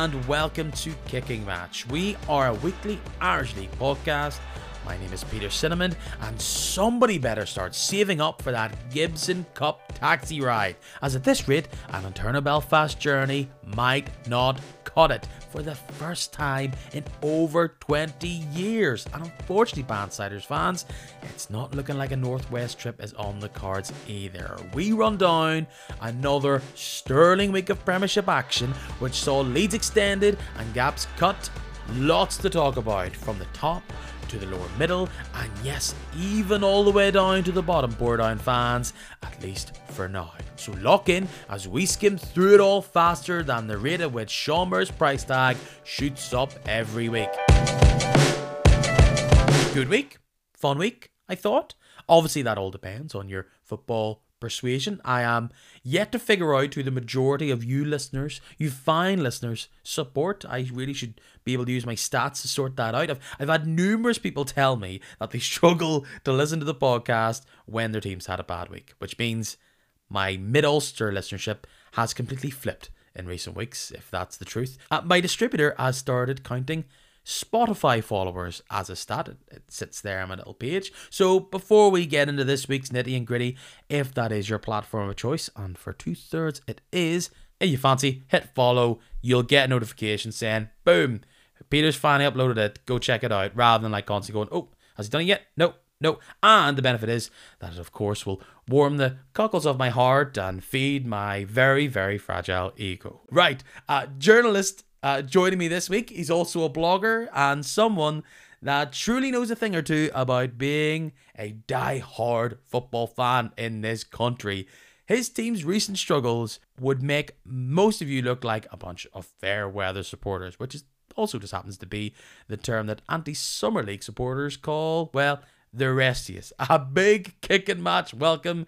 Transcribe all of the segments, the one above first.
and welcome to Kicking Match. We are a weekly Irish League podcast. My name is Peter Cinnamon, and somebody better start saving up for that Gibson Cup taxi ride, as at this rate, an internal Belfast journey might not cut it for the first time in over 20 years. And unfortunately, Bannsiders fans, it's not looking like a Northwest trip is on the cards either. We run down another sterling week of Premiership action, which saw leads extended and gaps cut. Lots to talk about from the top to the lower middle, and yes, even all the way down to the bottom board. Down fans, at least for now. So lock in as we skim through it all faster than the rate at which Moore's price tag shoots up every week. Good week? Fun week, I thought. Obviously, that all depends on your football persuasion. I am yet to figure out who the majority of you listeners, you fine listeners, support. I really should be able to use my stats to sort that out. I've, I've had numerous people tell me that they struggle to listen to the podcast when their team's had a bad week, which means my mid Ulster listenership has completely flipped in recent weeks, if that's the truth. Uh, my distributor has started counting Spotify followers as a stat. It sits there on my little page. So before we get into this week's nitty and gritty, if that is your platform of choice, and for two thirds it is, if you fancy, hit follow. You'll get a notification saying, boom, Peter's finally uploaded it. Go check it out. Rather than like constantly going, oh, has he done it yet? No, no. And the benefit is that it, of course, will warm the cockles of my heart and feed my very, very fragile ego. Right. Uh, journalist uh, joining me this week. He's also a blogger and someone that truly knows a thing or two about being a die-hard football fan in this country. His team's recent struggles would make most of you look like a bunch of fair weather supporters, which is also just happens to be the term that anti Summer League supporters call, well, the restiest. A big kicking match. Welcome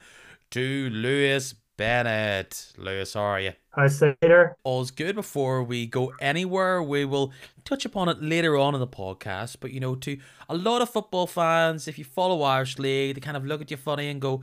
to Lewis Bennett. Lewis, how are you? Hi, Sater. All's good. Before we go anywhere, we will touch upon it later on in the podcast. But, you know, to a lot of football fans, if you follow Irish League, they kind of look at you funny and go,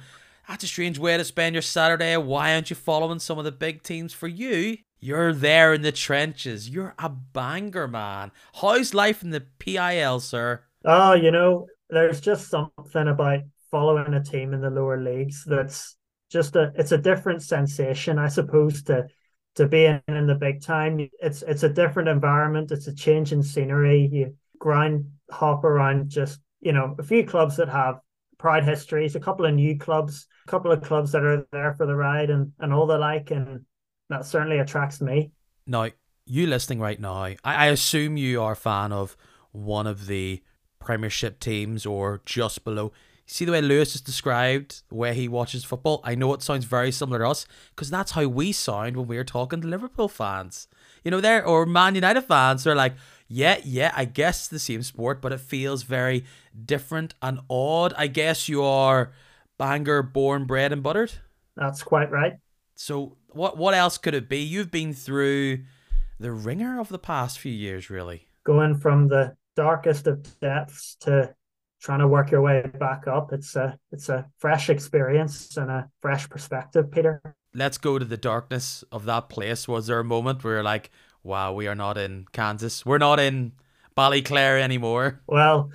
that's a strange way to spend your Saturday. Why aren't you following some of the big teams? For you, you're there in the trenches. You're a Bangor, man. How's life in the PIL, sir? Oh, you know, there's just something about following a team in the lower leagues that's just a it's a different sensation, I suppose, to to being in the big time. It's it's a different environment, it's a change in scenery. You grind hop around just, you know, a few clubs that have pride histories, a couple of new clubs, a couple of clubs that are there for the ride and, and all the like and that certainly attracts me. Now, you listening right now, I, I assume you are a fan of one of the Premiership teams or just below. See the way Lewis just described where he watches football? I know it sounds very similar to us because that's how we sound when we're talking to Liverpool fans. You know, there or Man United fans, they're like, yeah, yeah, I guess the same sport, but it feels very different and odd. I guess you are Bangor born, bred, and buttered. That's quite right. So what what else could it be? You've been through the ringer of the past few years, really. Going from the darkest of depths to trying to work your way back up. It's a it's a fresh experience and a fresh perspective, Peter. Let's go to the darkness of that place. Was there a moment where you're like, wow, we are not in Kansas. We're not in Ballyclare anymore. Well,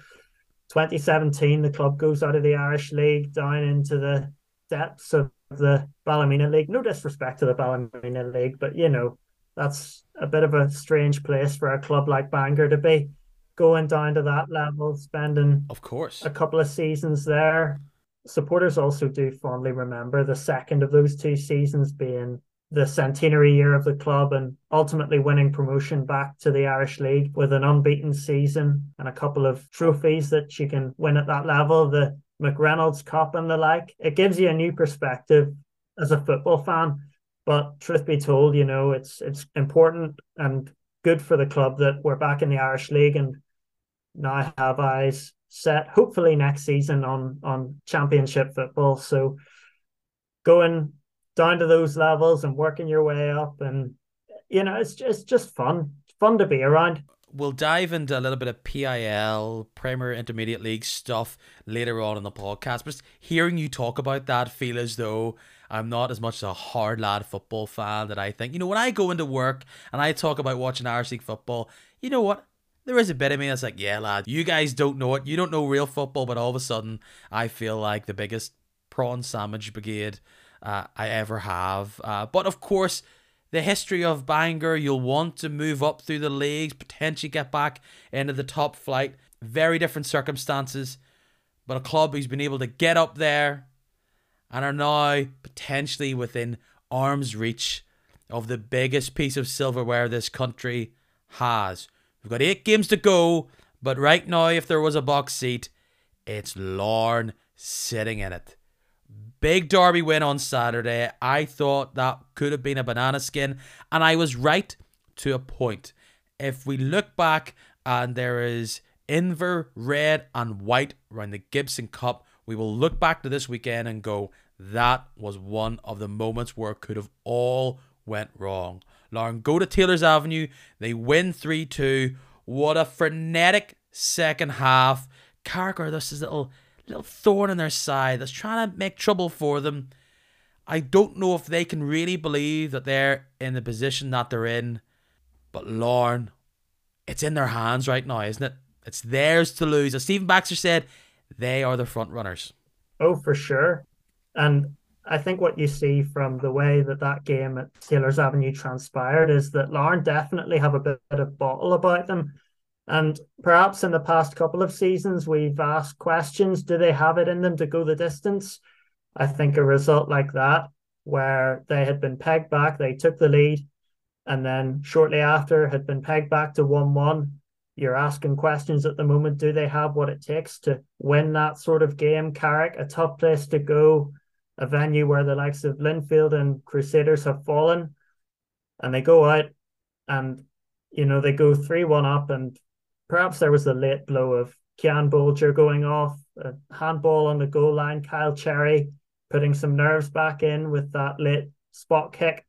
2017, the club goes out of the Irish League down into the depths of the Ballymena League. No disrespect to the Ballymena League, but you know, that's a bit of a strange place for a club like Bangor to be going down to that level, spending of course a couple of seasons there. Supporters also do fondly remember the second of those two seasons being the centenary year of the club and ultimately winning promotion back to the Irish League with an unbeaten season and a couple of trophies that you can win at that level. The McReynolds Cup and the like. It gives you a new perspective as a football fan. But truth be told, you know, it's it's important and good for the club that we're back in the Irish League and now I have eyes set, hopefully next season on on championship football. So going down to those levels and working your way up and you know, it's just, it's just fun. Fun to be around we'll dive into a little bit of PIL, Premier Intermediate League stuff later on in the podcast. But hearing you talk about that, feel as though I'm not as much a hard lad football fan that I think. You know, when I go into work and I talk about watching Irish League football, you know what? There is a bit of me that's like, yeah, lad, you guys don't know it. You don't know real football, but all of a sudden, I feel like the biggest prawn sandwich brigade uh, I ever have. Uh, but of course, the history of Bangor, you'll want to move up through the leagues, potentially get back into the top flight. Very different circumstances, but a club who's been able to get up there and are now potentially within arm's reach of the biggest piece of silverware this country has. We've got eight games to go, but right now, if there was a box seat, it's Larne sitting in it. Big Derby win on Saturday. I thought that could have been a banana skin, and I was right to a point. If we look back and there is Inver red and white around the Gibson Cup, we will look back to this weekend and go, that was one of the moments where it could have all went wrong. Larne go to Taylor's Avenue. They win 3 2. What a frenetic second half. Carrick are this little little thorn in their side that's trying to make trouble for them. I don't know if they can really believe that they're in the position that they're in. But Larne, it's in their hands right now, isn't it? It's theirs to lose. As Stephen Baxter said, they are the front runners. Oh, for sure. And I think what you see from the way that that game at Taylor's Avenue transpired is that Larne definitely have a bit of bottle about them. And perhaps in the past couple of seasons, we've asked questions do they have it in them to go the distance? I think a result like that, where they had been pegged back, they took the lead, and then shortly after had been pegged back to 1 1. You're asking questions at the moment do they have what it takes to win that sort of game? Carrick, a tough place to go a venue where the likes of Linfield and Crusaders have fallen, and they go out and you know they go three one up, and perhaps there was a late blow of Cian Bolger going off, a handball on the goal line, Kyle Cherry putting some nerves back in with that late spot kick.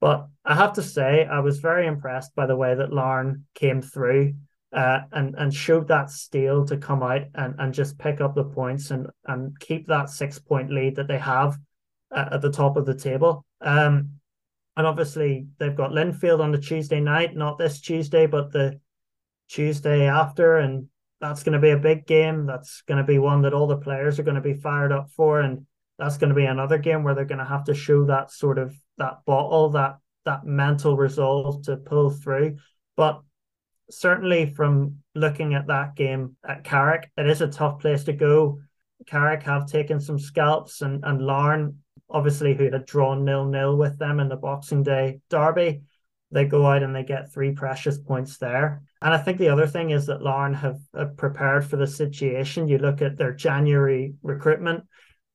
But I have to say, I was very impressed by the way that Larne came through uh, and and showed that steel to come out and, and just pick up the points and and keep that six point lead that they have uh, at the top of the table. Um, and obviously they've got Linfield on the Tuesday night, not this Tuesday, but the Tuesday after, and that's going to be a big game. That's going to be one that all the players are going to be fired up for, and that's going to be another game where they're going to have to show that sort of that bottle, that that mental resolve to pull through. But certainly from looking at that game at Carrick, it is a tough place to go. Carrick have taken some scalps and, and Larne, obviously, who had drawn nil nil with them in the Boxing Day derby, they go out and they get three precious points there. And I think the other thing is that Larne have, have prepared for the situation. You look at their January recruitment.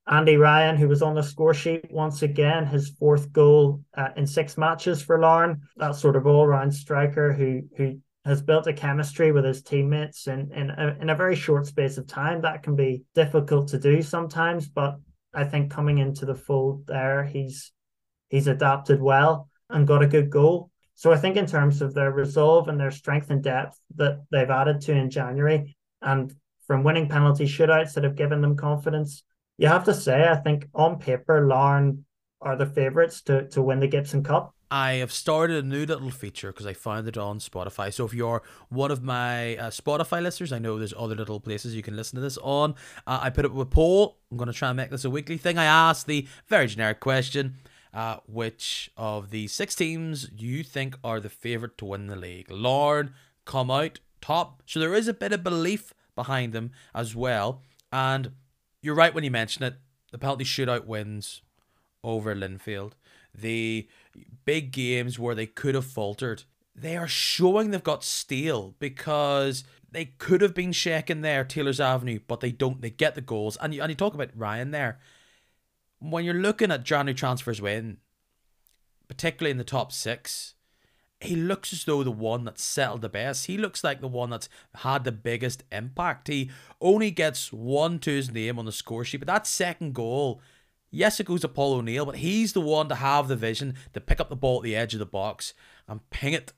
Andy Ryan, who was on the score sheet once again, his fourth goal uh, in six matches for Larne. That sort of all-round striker who who has built a chemistry with his teammates in in a, in a very short space of time. That can be difficult to do sometimes, but I think coming into the fold there, he's he's adapted well and got a good goal. So I think in terms of their resolve and their strength and depth that they've added to in January, and from winning penalty shootouts that have given them confidence, you have to say I think on paper Larne are the favourites to to win the Gibson Cup. I have started a new little feature because I found it on Spotify. So if you're one of my uh, Spotify listeners, I know there's other little places you can listen to this on. Uh, I put up a poll. I'm going to try and make this a weekly thing. I asked the very generic question. Uh, which of the six teams you think are the favourite to win the league? Larne come out top. So there is a bit of belief behind them as well. And you're right when you mention it. The penalty shootout wins over Linfield. The big games where they could have faltered, they are showing they've got steel because they could have been shaken there, Taylor's Avenue, but they don't. They get the goals. And you, and you talk about Ryan there. When you're looking at January transfers win, particularly in the top six, he looks as though the one that settled the best. He looks like the one that's had the biggest impact. He only gets one to his name on the score sheet, but that second goal Yes, it goes to Paul O'Neill, but he's the one to have the vision to pick up the ball at the edge of the box and ping it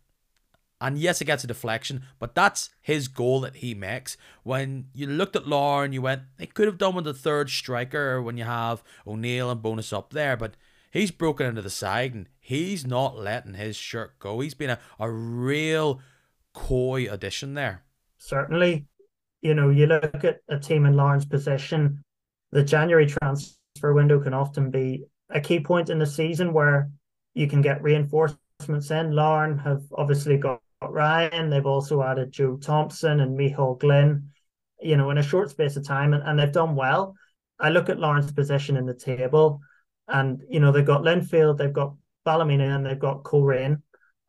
And yes, it gets a deflection, but that's his goal that he makes. When you looked at Larne you went, they could have done with the third striker when you have O'Neill and Bonis up there, but he's broken into the side and he's not letting his shirt go. He's been a, a real coy addition there. Certainly. You know, you look at a team in Larne's position, the January transfer window can often be a key point in the season where you can get reinforcements in. Larne have obviously got Ryan. They've also added Joe Thompson and Michael Glynn, you know, in a short space of time, and, and they've done well. I look at Larne's position in the table, and you know they've got Linfield, they've got Ballymena, and they've got Coleraine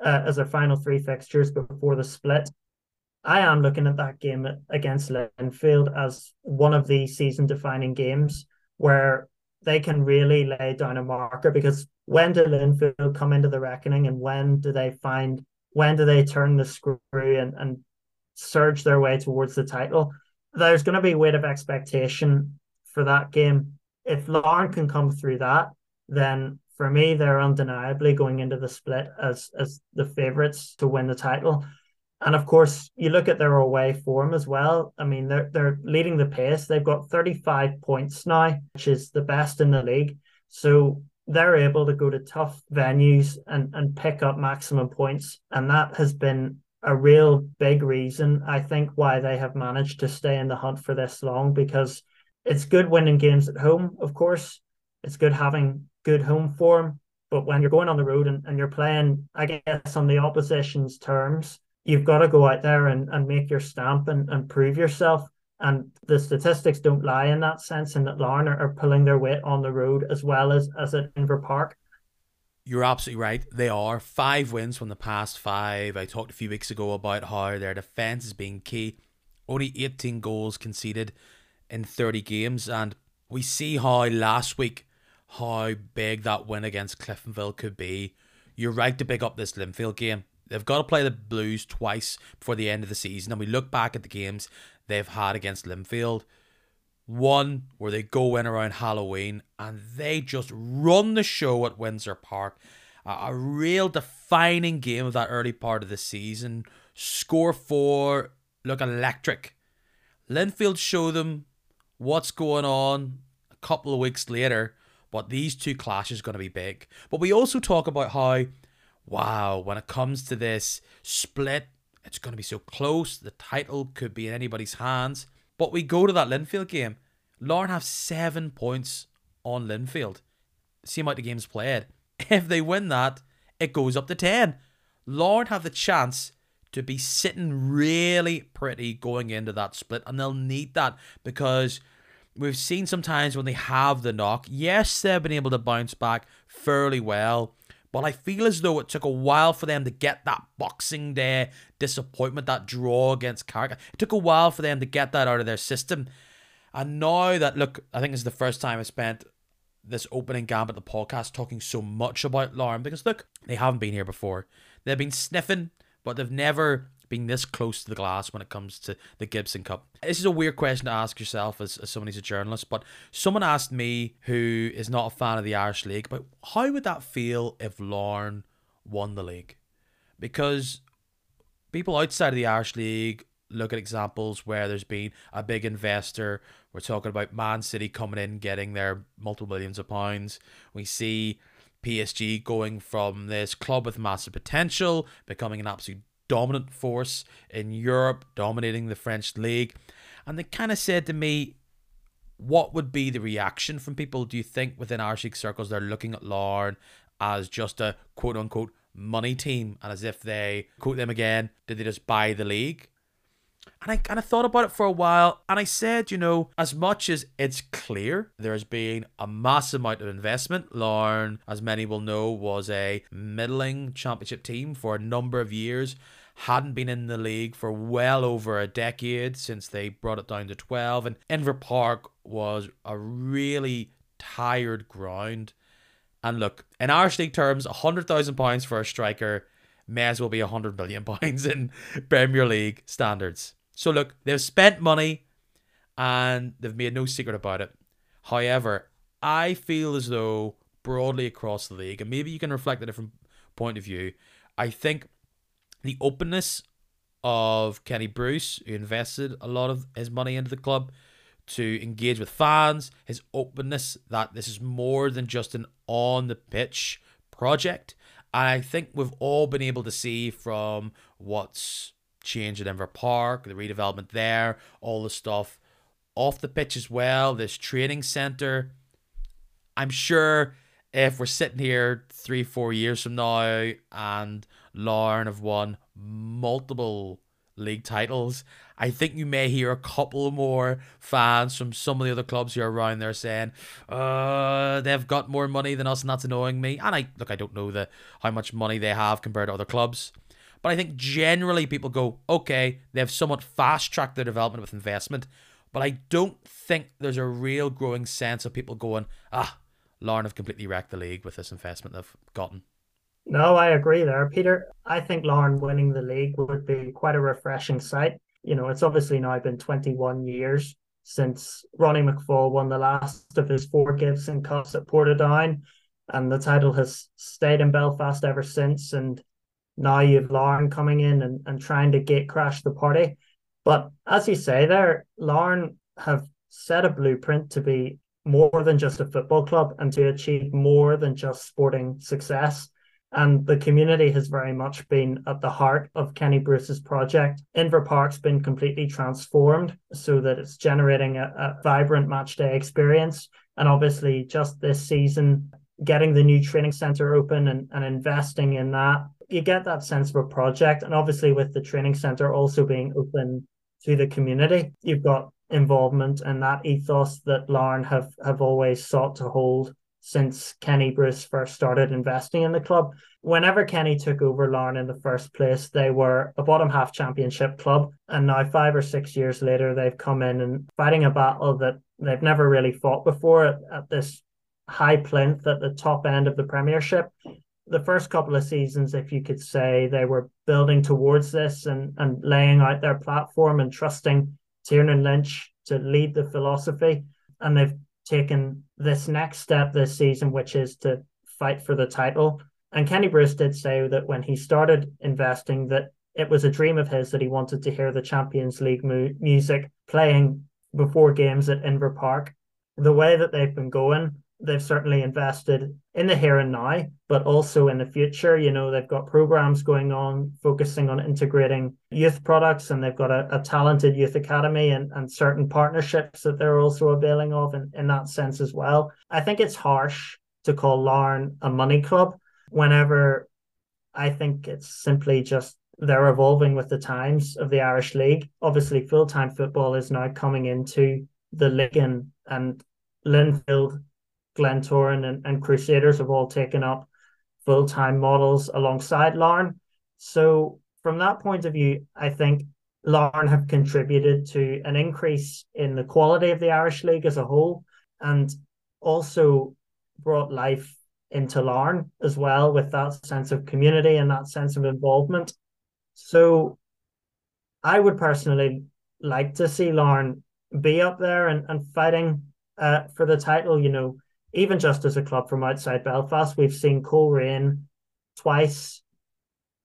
uh, as their final three fixtures before the split. I am looking at that game against Linfield as one of the season-defining games where they can really lay down a marker because when do Linfield come into the reckoning and when do they find when do they turn the screw and, and surge their way towards the title? There's going to be a weight of expectation for that game. If Larne can come through that, then for me, they're undeniably going into the split as as the favourites to win the title. And of course, you look at their away form as well. I mean, they're they're leading the pace. They've got 35 points now, which is the best in the league. So they're able to go to tough venues and, and pick up maximum points. And that has been a real big reason, I think, why they have managed to stay in the hunt for this long because it's good winning games at home, of course. It's good having good home form. But when you're going on the road and, and you're playing, I guess, on the opposition's terms, you've got to go out there and, and make your stamp and, and prove yourself. And the statistics don't lie in that sense, and that Larne are, are pulling their weight on the road as well as, as at Inver Park. You're absolutely right. They are five wins from the past five. I talked a few weeks ago about how their defense is being key. Only 18 goals conceded in 30 games, and we see how last week how big that win against Cliftonville could be. You're right to pick up this Linfield game. They've got to play the Blues twice before the end of the season, and we look back at the games they've had against Linfield. One where they go in around Halloween and they just run the show at Windsor Park. A, a real defining game of that early part of the season. Score four, look electric. Linfield show them what's going on a couple of weeks later, but these two clashes are going to be big. But we also talk about how, wow, when it comes to this split it's going to be so close. The title could be in anybody's hands. But we go to that Linfield game. Larne have seven points on Linfield. See how the game's played. If they win that, it goes up to 10. Larne have the chance to be sitting really pretty going into that split, and they'll need that because we've seen sometimes when they have the knock, yes, they've been able to bounce back fairly well but I feel as though it took a while for them to get that Boxing Day disappointment, that draw against Carrick. It took a while for them to get that out of their system. And now that, look, I think this is the first time I spent this opening gambit the podcast talking so much about Larne because, look, they haven't been here before. They've been sniffing, but they've never being this close to the glass when it comes to the Gibson Cup? This is a weird question to ask yourself as, as someone who's a journalist, but someone asked me who is not a fan of the Irish League, but how would that feel if Larne won the league? Because people outside of the Irish League look at examples where there's been a big investor. We're talking about Man City coming in, getting their multiple millions of pounds. We see PSG going from this club with massive potential, becoming an absolute dominant force in Europe, dominating the French league. And they kind of said to me, what would be the reaction from people? Do you think within League circles they're looking at Larne as just a quote unquote money team and as if they quote them again, did they just buy the league? And I kind of thought about it for a while, and I said, you know, as much as it's clear there's been a massive amount of investment, Larne, as many will know, was a middling championship team for a number of years, hadn't been in the league for well over a decade since they brought it down to 12, and Inver Park was a really tired ground. And look, in Irish League terms, £100,000 for a striker may as well be £100 million in Premier League standards. So look, they've spent money and they've made no secret about it. However, I feel as though broadly across the league, and maybe you can reflect a different point of view, I think the openness of Kenny Bruce, who invested a lot of his money into the club to engage with fans, his openness that this is more than just an on the pitch project. And I think we've all been able to see from what's changed at Inver Park, the redevelopment there, all the stuff off the pitch as well, this training centre. I'm sure if we're sitting here three, four years from now and Larne have won multiple league titles, I think you may hear a couple more fans from some of the other clubs who are around there saying, uh, they've got more money than us and that's annoying me. And I look, I don't know the how much money they have compared to other clubs. But I think generally people go, okay, they've somewhat fast tracked their development with investment. But I don't think there's a real growing sense of people going, ah, Larne have completely wrecked the league with this investment they've gotten. No, I agree there, Peter. I think Larne winning the league would be quite a refreshing sight. You know, it's obviously now been 21 years since Ronnie McFall won the last of his four Gibson Cups at Portadown, and the title has stayed in Belfast ever since. And now you've Larne coming in and, and trying to gate crash the party. But as you say there, Larne have set a blueprint to be more than just a football club and to achieve more than just sporting success. And the community has very much been at the heart of Kenny Bruce's project. Inver Park's been completely transformed so that it's generating a, a vibrant match day experience. And obviously, just this season, getting the new training center open and, and investing in that, you get that sense of a project. And obviously, with the training center also being open to the community, you've got involvement and that ethos that Larne have have always sought to hold since Kenny Bruce first started investing in the club. Whenever Kenny took over Larne in the first place, they were a bottom half championship club. And now, five or six years later, they've come in and fighting a battle that they've never really fought before at, at this high plinth at the top end of the Premiership. The first couple of seasons, if you could say, they were building towards this and, and laying out their platform and trusting Tiernan Lynch to lead the philosophy. And they've taken this next step this season, which is to fight for the title. And Kenny Bruce did say that when he started investing, that it was a dream of his that he wanted to hear the Champions League mu- music playing before games at Inver Park. The way that they've been going, they've certainly invested in the here and now, but also in the future. You know, they've got programs going on focusing on integrating youth products, and they've got a, a talented youth academy and, and certain partnerships that they're also availing of in, in that sense as well. I think it's harsh to call Larne a money club whenever I think it's simply just they're evolving with the times of the Irish League. Obviously, full time football is now coming into the league, and, and Linfield Glentoran and, and Crusaders have all taken up full time models alongside Larne. So, from that point of view, I think Larne have contributed to an increase in the quality of the Irish League as a whole and also brought life into Larne as well with that sense of community and that sense of involvement. So, I would personally like to see Larne be up there and, and fighting uh, for the title. You know, even just as a club from outside Belfast, we've seen Coleraine twice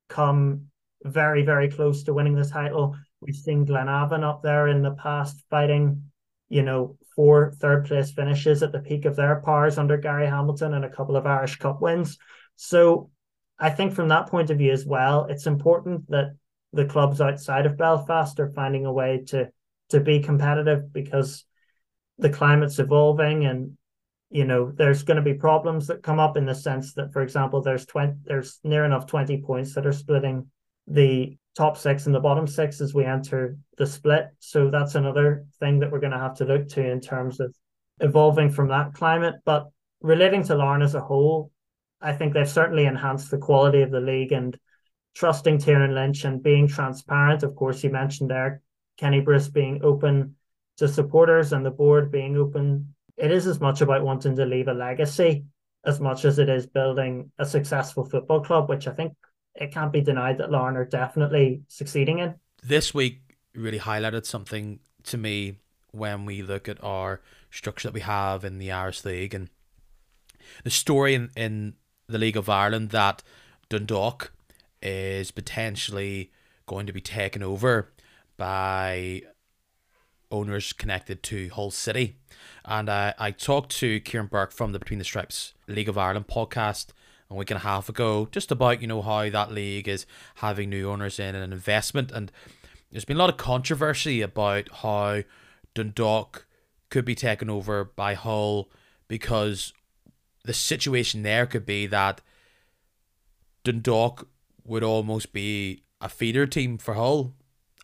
come very, very close to winning the title. We've seen Glenavon up there in the past fighting, you know, four third place finishes at the peak of their powers under Gary Hamilton and a couple of Irish Cup wins. So I think from that point of view as well, it's important that the clubs outside of Belfast are finding a way to to be competitive because the climate's evolving and you know there's going to be problems that come up in the sense that for example there's 20 there's near enough 20 points that are splitting the top six and the bottom six as we enter the split. So that's another thing that we're going to have to look to in terms of evolving from that climate. But relating to Larne as a whole I think they've certainly enhanced the quality of the league and trusting Tiernan Lynch and being transparent. Of course you mentioned there Kenny Bruce being open to supporters and the board being open it is as much about wanting to leave a legacy as much as it is building a successful football club, which I think it can't be denied that Larne are definitely succeeding in. This week really highlighted something to me when we look at our structure that we have in the Irish League and the story in, in the League of Ireland that Dundalk is potentially going to be taken over by owners connected to Hull City. And I, I talked to Kieran Burke from the Between the Stripes League of Ireland podcast a week and a half ago, just about, you know, how that league is having new owners in and an investment. And there's been a lot of controversy about how Dundalk could be taken over by Hull because the situation there could be that Dundalk would almost be a feeder team for Hull.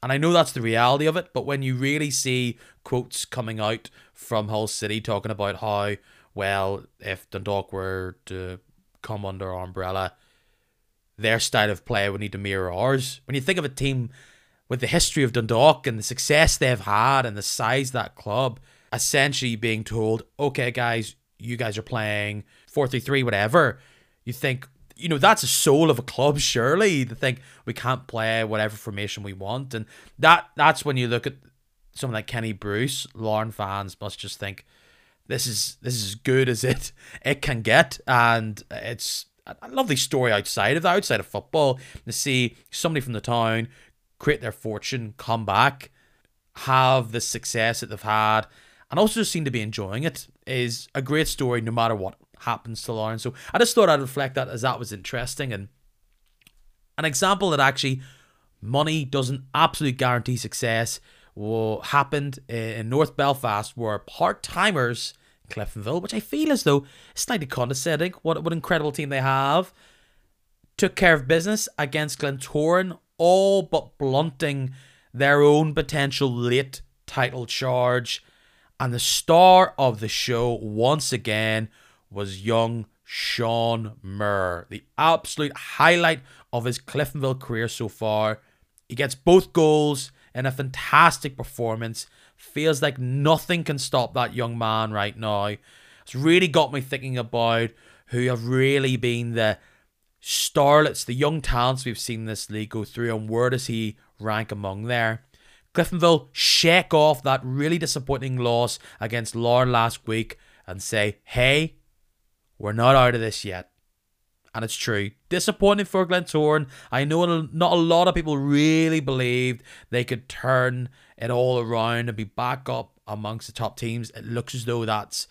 And I know that's the reality of it, but when you really see quotes coming out from Hull City talking about how, well, if Dundalk were to come under our umbrella, their style of play would need to mirror ours. When you think of a team with the history of Dundalk and the success they've had and the size that club, essentially being told, okay, guys, you guys are playing 4 3 3, whatever, you think, you know, that's the soul of a club, surely, to think we can't play whatever formation we want. And that that's when you look at someone like Kenny Bruce, Larne fans must just think, this is this is as good as it it can get. And it's a lovely story outside of that, outside of football, to see somebody from the town create their fortune, come back, have the success that they've had, and also just seem to be enjoying it is a great story no matter what happens to Larne. So I just thought I'd reflect that as that was interesting and an example that actually money doesn't absolutely guarantee success what happened in North Belfast where part timers Cliftonville, which I feel as though slightly condescending, what what incredible team they have, took care of business against Glentoran, all but blunting their own potential late title charge. And the star of the show, once again, was young Sean Moore, the absolute highlight of his Cliftonville career so far. He gets both goals in a fantastic performance. Feels like nothing can stop that young man right now. It's really got me thinking about who have really been the starlets, the young talents we've seen this league go through, and where does he rank among there? Cliftonville shake off that really disappointing loss against Larne last week and say, hey, we're not out of this yet. And it's true. Disappointing for Glentoran. I know not a lot of people really believed they could turn it all around and be back up amongst the top teams. It looks as though that's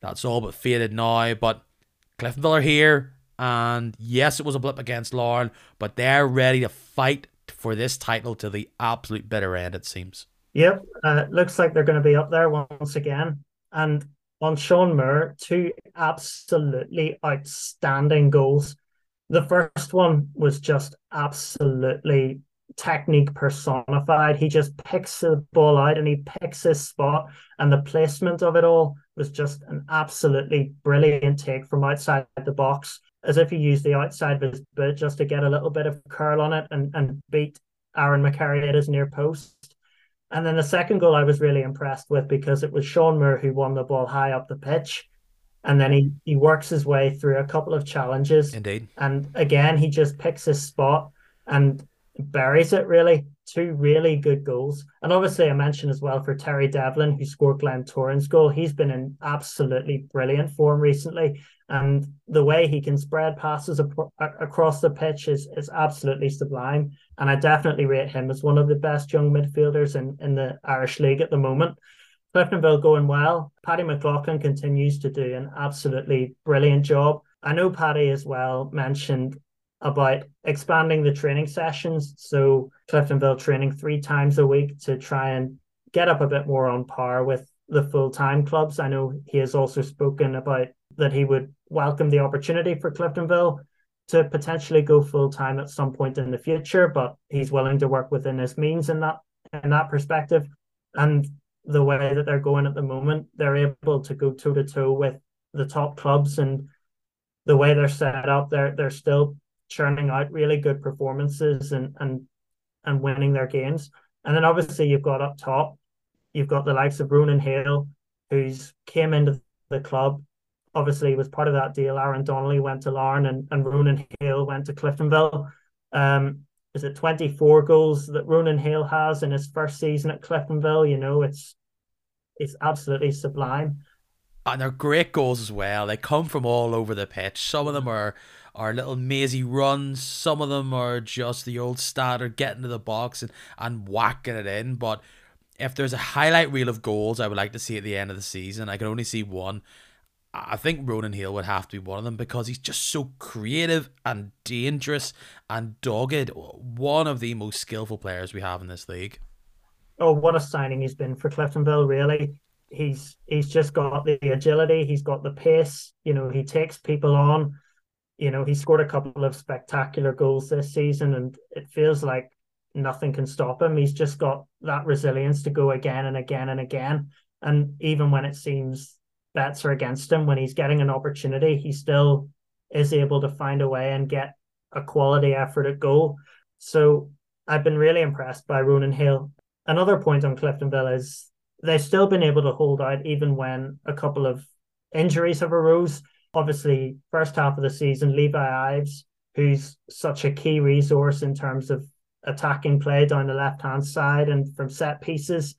that's all but faded now. But Cliftonville are here. And yes, it was a blip against Larne, but they're ready to fight for this title to the absolute bitter end, it seems. Yep. Uh, looks like they're going to be up there once again. And on Sean Moore, two absolutely outstanding goals. The first one was just absolutely technique personified. He just picks the ball out and he picks his spot, and the placement of it all was just an absolutely brilliant take from outside the box as if he used the outside of his boot just to get a little bit of curl on it and, and beat Aaron McCarey at his near post. And then the second goal I was really impressed with because it was Sean Moore who won the ball high up the pitch. And then he, he works his way through a couple of challenges. Indeed. And again, he just picks his spot and buries it really. Two really good goals. And obviously, I mentioned as well for Terry Devlin, who scored Glentoran's goal. He's been in absolutely brilliant form recently. And the way he can spread passes across the pitch is, is absolutely sublime. And I definitely rate him as one of the best young midfielders in, in the Irish League at the moment. Cliftonville going well. Paddy McLaughlin continues to do an absolutely brilliant job. I know Paddy as well mentioned about expanding the training sessions. So Cliftonville training three times a week to try and get up a bit more on par with the full time clubs. I know he has also spoken about that he would welcome the opportunity for Cliftonville to potentially go full time at some point in the future, but he's willing to work within his means in that in that perspective. And the way that they're going at the moment, they're able to go toe to toe with the top clubs and the way they're set up, they're they're still churning out really good performances and and and winning their games. And then obviously you've got up top, you've got the likes of Ronan Hale, who's came into the club. Obviously was part of that deal. Aaron Donnelly went to Larne and, and Ronan Hale went to Cliftonville. Um, is it 24 goals that Ronan Hale has in his first season at Cliftonville? You know, it's it's absolutely sublime. And they're great goals as well. They come from all over the pitch. Some of them are are little mazy runs. Some of them are just the old starter getting to the box and, and whacking it in. But if there's a highlight reel of goals I would like to see at the end of the season, I can only see one. I think Ronan Hale would have to be one of them because he's just so creative and dangerous and dogged. One of the most skillful players we have in this league. Oh, what a signing he's been for Cliftonville, really. He's he's just got the agility, he's got the pace, you know, he takes people on. You know, he scored a couple of spectacular goals this season and it feels like nothing can stop him. He's just got that resilience to go again and again and again. And even when it seems bets are against him, when he's getting an opportunity, he still is able to find a way and get a quality effort at goal. So I've been really impressed by Ronan Hale. Another point on Cliftonville is they've still been able to hold out even when a couple of injuries have arose. Obviously, first half of the season, Levi Ives, who's such a key resource in terms of attacking play down the left hand side and from set pieces.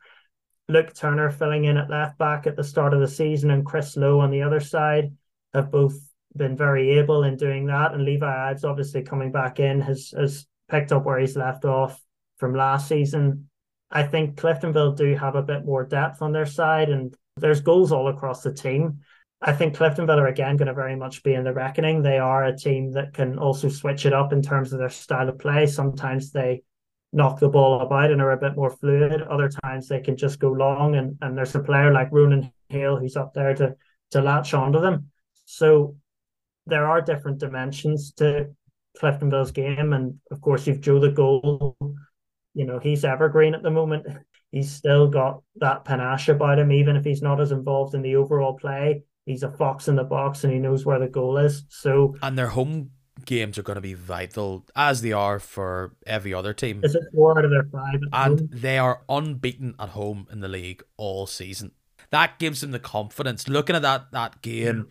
Luke Turner filling in at left back at the start of the season and Chris Lowe on the other side have both been very able in doing that. And Levi Ives obviously coming back in has has picked up where he's left off from last season. I think Cliftonville do have a bit more depth on their side and there's goals all across the team. I think Cliftonville are again going to very much be in the reckoning. They are a team that can also switch it up in terms of their style of play. Sometimes they knock the ball about and are a bit more fluid. Other times they can just go long and, and there's a player like Ronan Hale who's up there to to latch onto them. So there are different dimensions to Cliftonville's game. And of course you've Joe the goal. You know, he's evergreen at the moment. He's still got that panache about him, even if he's not as involved in the overall play he's a fox in the box and he knows where the goal is. So and their home games are going to be vital as they are for every other team. Is it four out of their five? And home? they are unbeaten at home in the league all season. That gives them the confidence. Looking at that that game.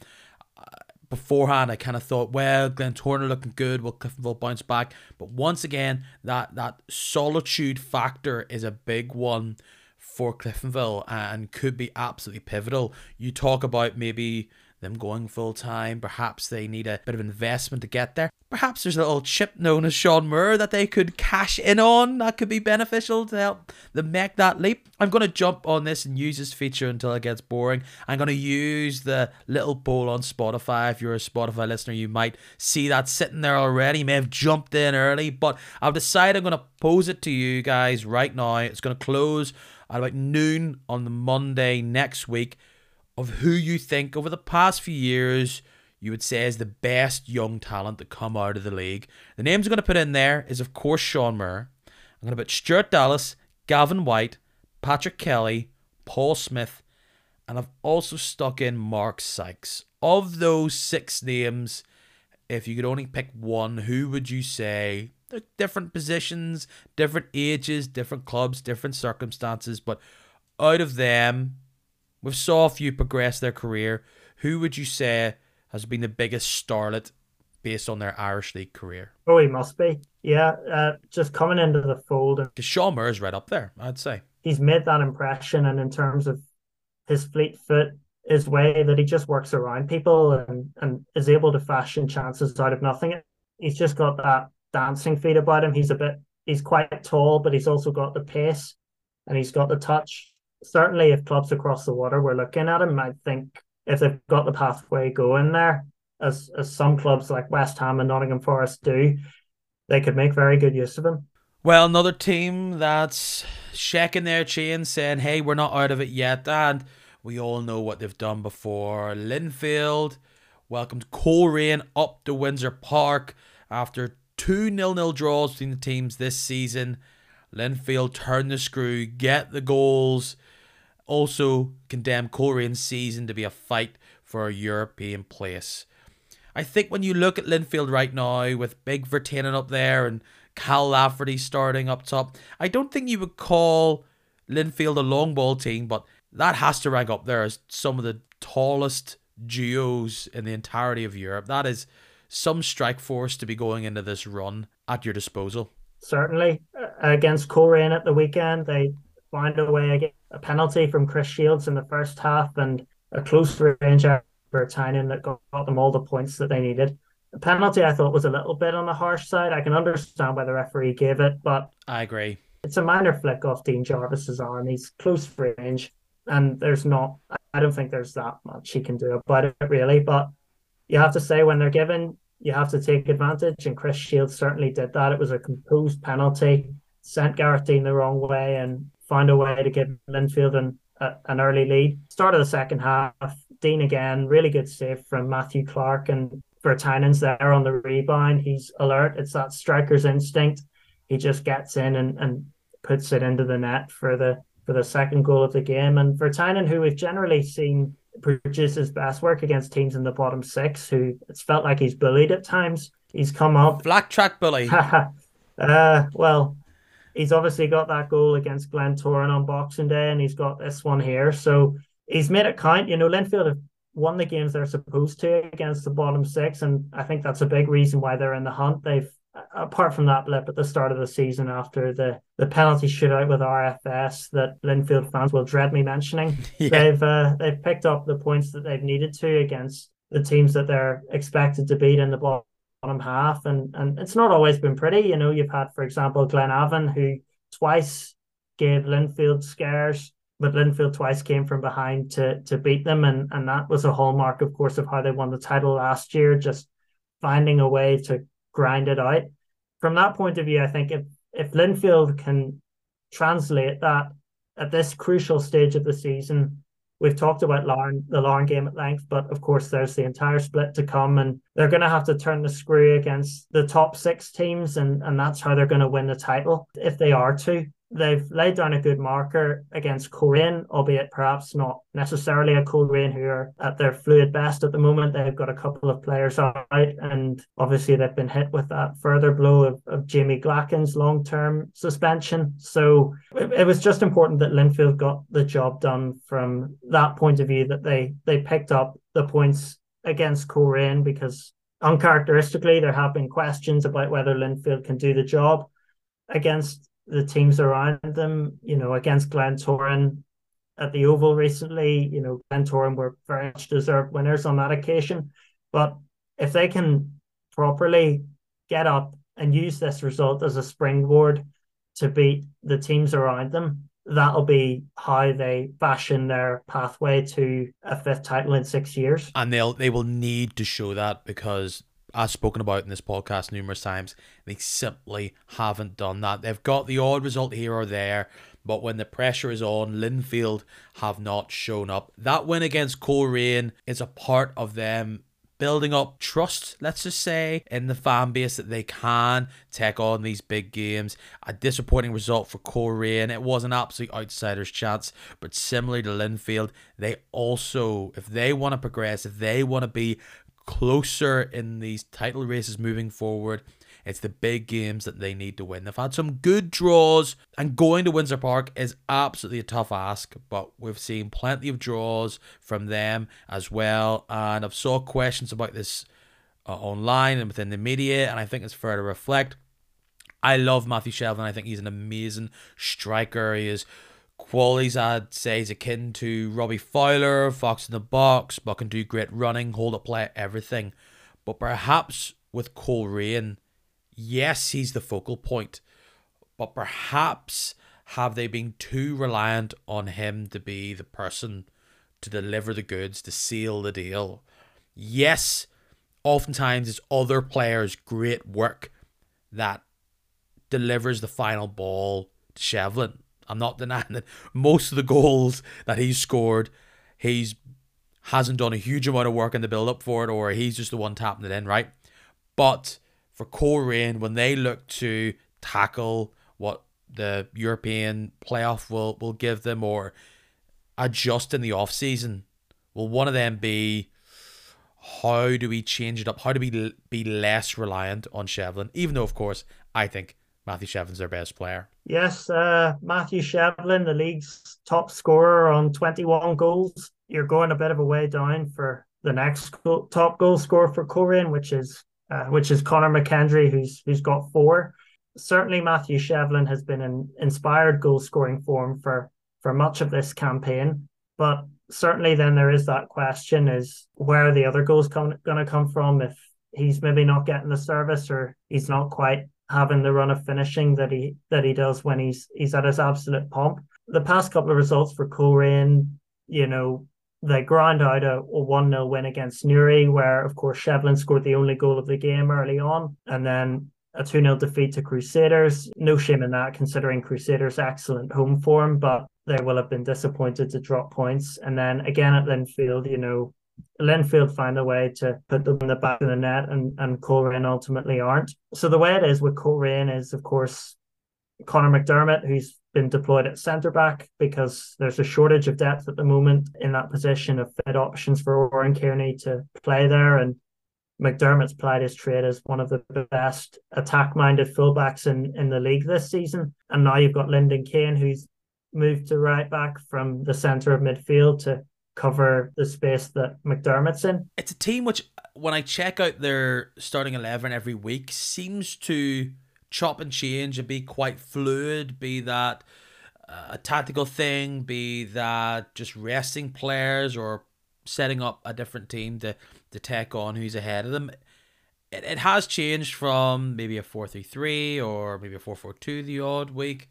Uh, beforehand, I kind of thought, well, Glentoran looking good. Will Cliftonville bounce back? But once again, that that solitude factor is a big one for Cliftonville and could be absolutely pivotal. You talk about maybe them going full time. Perhaps they need a bit of investment to get there. Perhaps there's a little chip known as Sean Moore that they could cash in on. That could be beneficial to help them make that leap. I'm going to jump on this and use this feature until it gets boring. I'm going to use the little poll on Spotify. If you're a Spotify listener, you might see that sitting there already. You may have jumped in early, but I've decided I'm going to pose it to you guys right now. It's going to close at about noon on the Monday next week of who you think over the past few years you would say is the best young talent to come out of the league. The names I'm going to put in there is, of course, Sean Moore. I'm going to put Stuart Dallas, Gavin Whyte, Patrick Kelly, Paul Smyth, and I've also stuck in Mark Sykes. Of those six names, if you could only pick one, who would you say different positions, different ages, different clubs, different circumstances. But out of them, we've saw a few progress their career. Who would you say has been the biggest starlet based on their Irish League career? Oh, he must be. Yeah, uh, just coming into the fold. Because Sean Moore is right up there, I'd say. He's made that impression, and in terms of his fleet foot, his way that he just works around people and, and is able to fashion chances out of nothing. He's just got that dancing feet about him. He's a bit, he's quite tall, but he's also got the pace and he's got the touch. Certainly, if clubs across the water were looking at him, I think if they've got the pathway going there, as as some clubs like West Ham and Nottingham Forest do, they could make very good use of him. Well, another team that's shaking their chains, saying, "Hey, we're not out of it yet," and we all know what they've done before. Linfield welcomed Coleraine up to Windsor Park after two nil-nil draws between the teams this season. Linfield turn the screw, get the goals. Also condemn Coleraine's season to be a fight for a European place. I think when you look at Linfield right now with Big Vertainen up there and Cal Lafferty starting up top, I don't think you would call Linfield a long ball team, but that has to rank up there as some of the tallest duos in the entirety of Europe. That is some strike force to be going into this run at your disposal. Certainly. Against Coleraine at the weekend, they find a way against a penalty from Chris Shields in the first half, and a close range effort for Tynan that got, got them all the points that they needed. The penalty I thought was a little bit on the harsh side. I can understand why the referee gave it, but I agree. It's a minor flick off Dean Jarvis's arm. He's close range, and there's not. I don't think there's that much he can do about it really. But you have to say when they're given, you have to take advantage, and Chris Shields certainly did that. It was a composed penalty, sent Gareth Deane the wrong way, and found a way to give Linfield an, a, an early lead. Start of the second half, Deane again, really good save from Matthew Clarke, and Vertainen's there on the rebound. He's alert. It's that striker's instinct. He just gets in and, and puts it into the net for the for the second goal of the game. And Vertainen, who we've generally seen produce his best work against teams in the bottom six, who it's felt like he's bullied at times. He's come up. Black track bully. uh, well, he's obviously got that goal against Glentoran on Boxing Day, and he's got this one here. So he's made it count. You know, Linfield have won the games they're supposed to against the bottom six, and I think that's a big reason why they're in the hunt. They've apart from that blip at the start of the season after the, the penalty shootout with RFS that Linfield fans will dread me mentioning, yeah. they've uh, they've picked up the points that they've needed to against the teams that they're expected to beat in the bottom half, and and it's not always been pretty. You know, you've had, for example, Glenavon who twice gave Linfield scares. But Linfield twice came from behind to to beat them, and, and that was a hallmark, of course, of how they won the title last year. Just finding a way to grind it out. From that point of view, I think if if Linfield can translate that at this crucial stage of the season, we've talked about Larne, the Larne game at length, but of course there's the entire split to come, and they're going to have to turn the screw against the top six teams, and and that's how they're going to win the title if they are to they've laid down a good marker against Coleraine, albeit perhaps not necessarily a Coleraine who are at their fluid best at the moment. They've got a couple of players out, and obviously they've been hit with that further blow of, of Jamie Glackin's long term suspension. So it, it, was just important that Linfield got the job done from that point of view, that they, they picked up the points against Coleraine because uncharacteristically there have been questions about whether Linfield can do the job against the teams around them. You know, against Glentoran at the Oval recently, you know, Glentoran were very much deserved winners on that occasion. But if they can properly get up and use this result as a springboard to beat the teams around them, that'll be how they fashion their pathway to a fifth title in six years. And they'll they will need to show that because as spoken about in this podcast numerous times, they simply haven't done that. They've got the odd result here or there, but when the pressure is on, Linfield have not shown up. That win against Coleraine is a part of them building up trust, let's just say, in the fan base that they can take on these big games. A disappointing result for Coleraine. It was an absolute outsider's chance, but similarly to Linfield, they also, if they want to progress, if they want to be closer in these title races moving forward. It's the big games that they need to win. They've had some good draws, and going to Windsor Park is absolutely a tough ask, but we've seen plenty of draws from them as well. And I've saw questions about this uh, online and within the media, and I think it's fair to reflect. I love Matthew Shevlin. I think he's an amazing striker. He is qualities I'd say is akin to Robbie Fowler, Fox in the box, but can do great running, hold up play, everything. But perhaps with Coleraine, yes, he's the focal point, but perhaps have they been too reliant on him to be the person to deliver the goods, to seal the deal? Yes, oftentimes it's other players' great work that delivers the final ball to Shevlin I'm not denying that most of the goals that he's scored, he's hasn't done a huge amount of work in the build up for it, or he's just the one tapping it in, right? But for Coleraine, when they look to tackle what the European playoff will, will give them or adjust in the off season, will one of them be how do we change it up? How do we be less reliant on Shevlin? Even though, of course, I think Matthew Shevlin's their best player. Yes, uh, Matthew Shevlin, the league's top scorer on 21 goals. You're going a bit of a way down for the next top goal scorer for Coleraine, which is uh, which is Conor McKendry, who's who's got four. Certainly, Matthew Shevlin has been in inspired goal scoring form for for much of this campaign, but certainly then there is that question is where are the other goals going to come from if he's maybe not getting the service or he's not quite having the run of finishing that he that he does when he's he's at his absolute pomp. The past couple of results for Coleraine, you know, they ground out a, a 1 0 win against Newry, where, of course, Shevlin scored the only goal of the game early on. And then a 2 0 defeat to Crusaders. No shame in that, considering Crusaders' excellent home form, but they will have been disappointed to drop points. And then again at Linfield, you know, Linfield find a way to put them in the back of the net, and, and Coleraine ultimately aren't. So the way it is with Coleraine is, of course, Conor McDermott, who's been deployed at centre back because there's a shortage of depth at the moment in that position of fit options for Oran Kearney to play there. And McDermott's played his trade as one of the best attack minded fullbacks in, in the league this season. And now you've got Lyndon Kane, who's moved to right back from the centre of midfield to cover the space that McDermott's in. It's a team which, when I check out their starting 11 every week, seems to chop and change and be quite fluid, be that uh, a tactical thing, be that just resting players or setting up a different team to, to take on who's ahead of them. It, it has changed from maybe a 4 3 3 or maybe a 4 4 2 the odd week.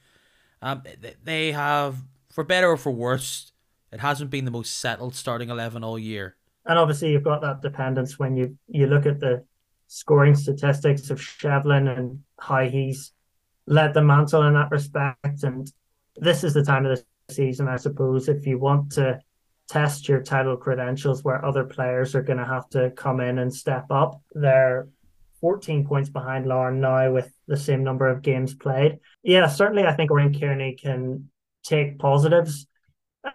Um, they have, for better or for worse, it hasn't been the most settled starting 11 all year. And obviously, you've got that dependence when you, you look at the scoring statistics of Shevlin and how he's led the mantle in that respect. And this is the time of the season, I suppose, if you want to test your title credentials where other players are going to have to come in and step up. They're 14 points behind Larne now with the same number of games played. Yeah, certainly I think Oran Kearney can take positives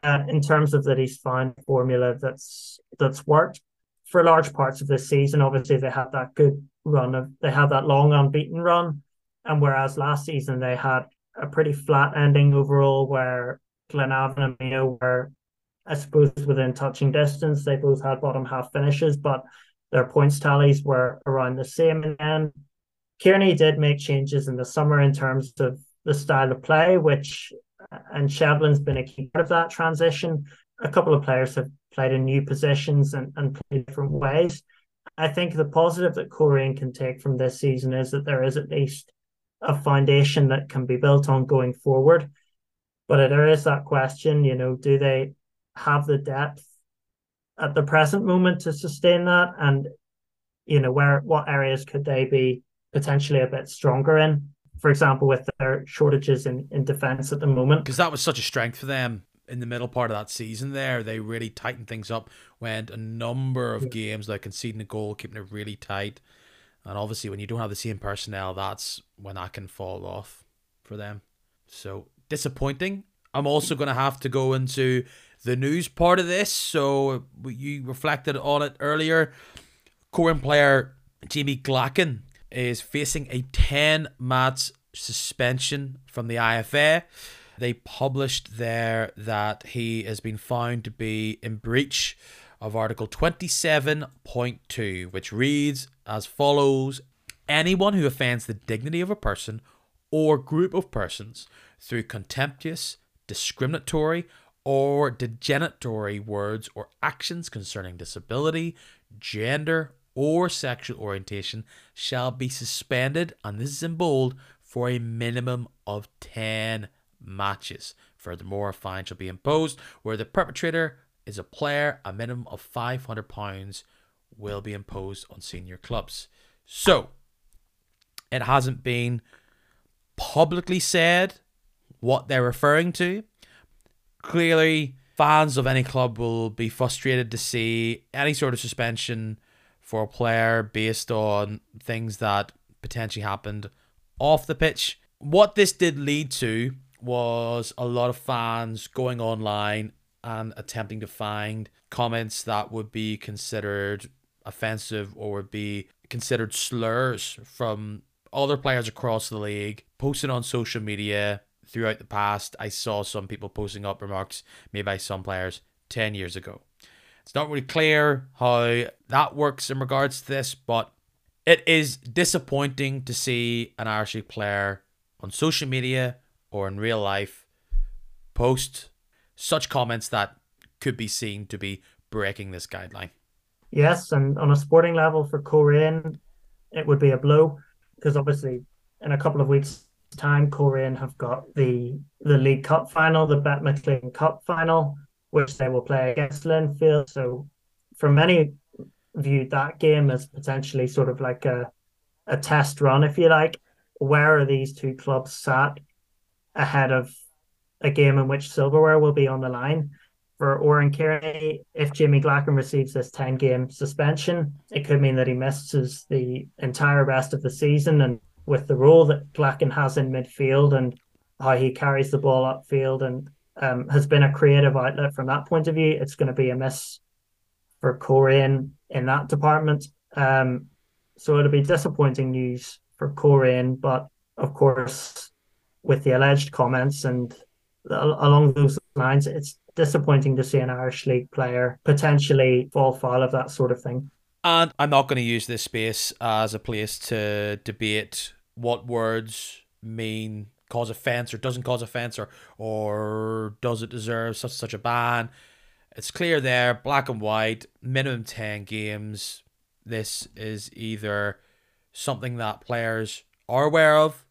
uh, in terms of that he's found formula that's that's worked for large parts of this season. Obviously, they had that good run of they had that long unbeaten run, and whereas last season they had a pretty flat ending overall, where Glenavon and Mayo were, I suppose, within touching distance. They both had bottom half finishes, but their points tallies were around the same. And then Kearney did make changes in the summer in terms of the style of play, which and Shevlin's been a key part of that transition. A couple of players have played in new positions and, and played different ways. I think the positive that Coleraine can take from this season is that there is at least a foundation that can be built on going forward. But there is that question, you know, do they have the depth at the present moment to sustain that? And, you know, where what areas could they be potentially a bit stronger in? For example, with their shortages in, in defence at the moment. Because that was such a strength for them in the middle part of that season there, they really tightened things up. Went a number of games like conceding a goal, keeping it really tight. And obviously, when you don't have the same personnel, that's when that can fall off for them. So disappointing. I'm also going to have to go into the news part of this. So you reflected on it earlier. Coleraine player Jamie Glackin is facing a 10 match suspension from the IFA they published there that he has been found to be in breach of Article 27.2, which reads as follows. Anyone who offends the dignity of a person or group of persons through contemptuous, discriminatory, or degeneratory words or actions concerning disability, gender, or sexual orientation shall be suspended, and this is in bold, for a minimum of 10 matches. Furthermore, a fine shall be imposed where the perpetrator is a player. A minimum of £500 will be imposed on senior clubs. So, it hasn't been publicly said what they're referring to. Clearly, fans of any club will be frustrated to see any sort of suspension for a player based on things that potentially happened off the pitch. What this did lead to was a lot of fans going online and attempting to find comments that would be considered offensive or would be considered slurs from other players across the league posted on social media throughout the past. I saw some people posting up remarks made by some players 10 years ago. It's not really clear how that works in regards to this, but it is disappointing to see an Irish player on social media or in real life post such comments that could be seen to be breaking this guideline. Yes, and on a sporting level for Coleraine, it would be a blow because obviously in a couple of weeks' time, Coleraine have got the the League Cup final, the Bet McLean Cup final, which they will play against Linfield. So, for many, viewed that game as potentially sort of like a a test run, if you like. Where are these two clubs sat ahead of a game in which silverware will be on the line? For Oran Kearney, if Jimmy Glackin receives this 10 game suspension, it could mean that he misses the entire rest of the season. And with the role that Glackin has in midfield and how he carries the ball upfield and um, has been a creative outlet from that point of view, it's going to be a miss for Coleraine in that department. Um, so it'll be disappointing news for Coleraine, but of course, with the alleged comments and along those lines, it's disappointing to see an Irish League player potentially fall foul of that sort of thing. And I'm not going to use this space as a place to debate what words mean cause offence or doesn't cause offence or or does it deserve such such a ban. It's clear there, black and white, minimum ten games. This is either something that players are aware of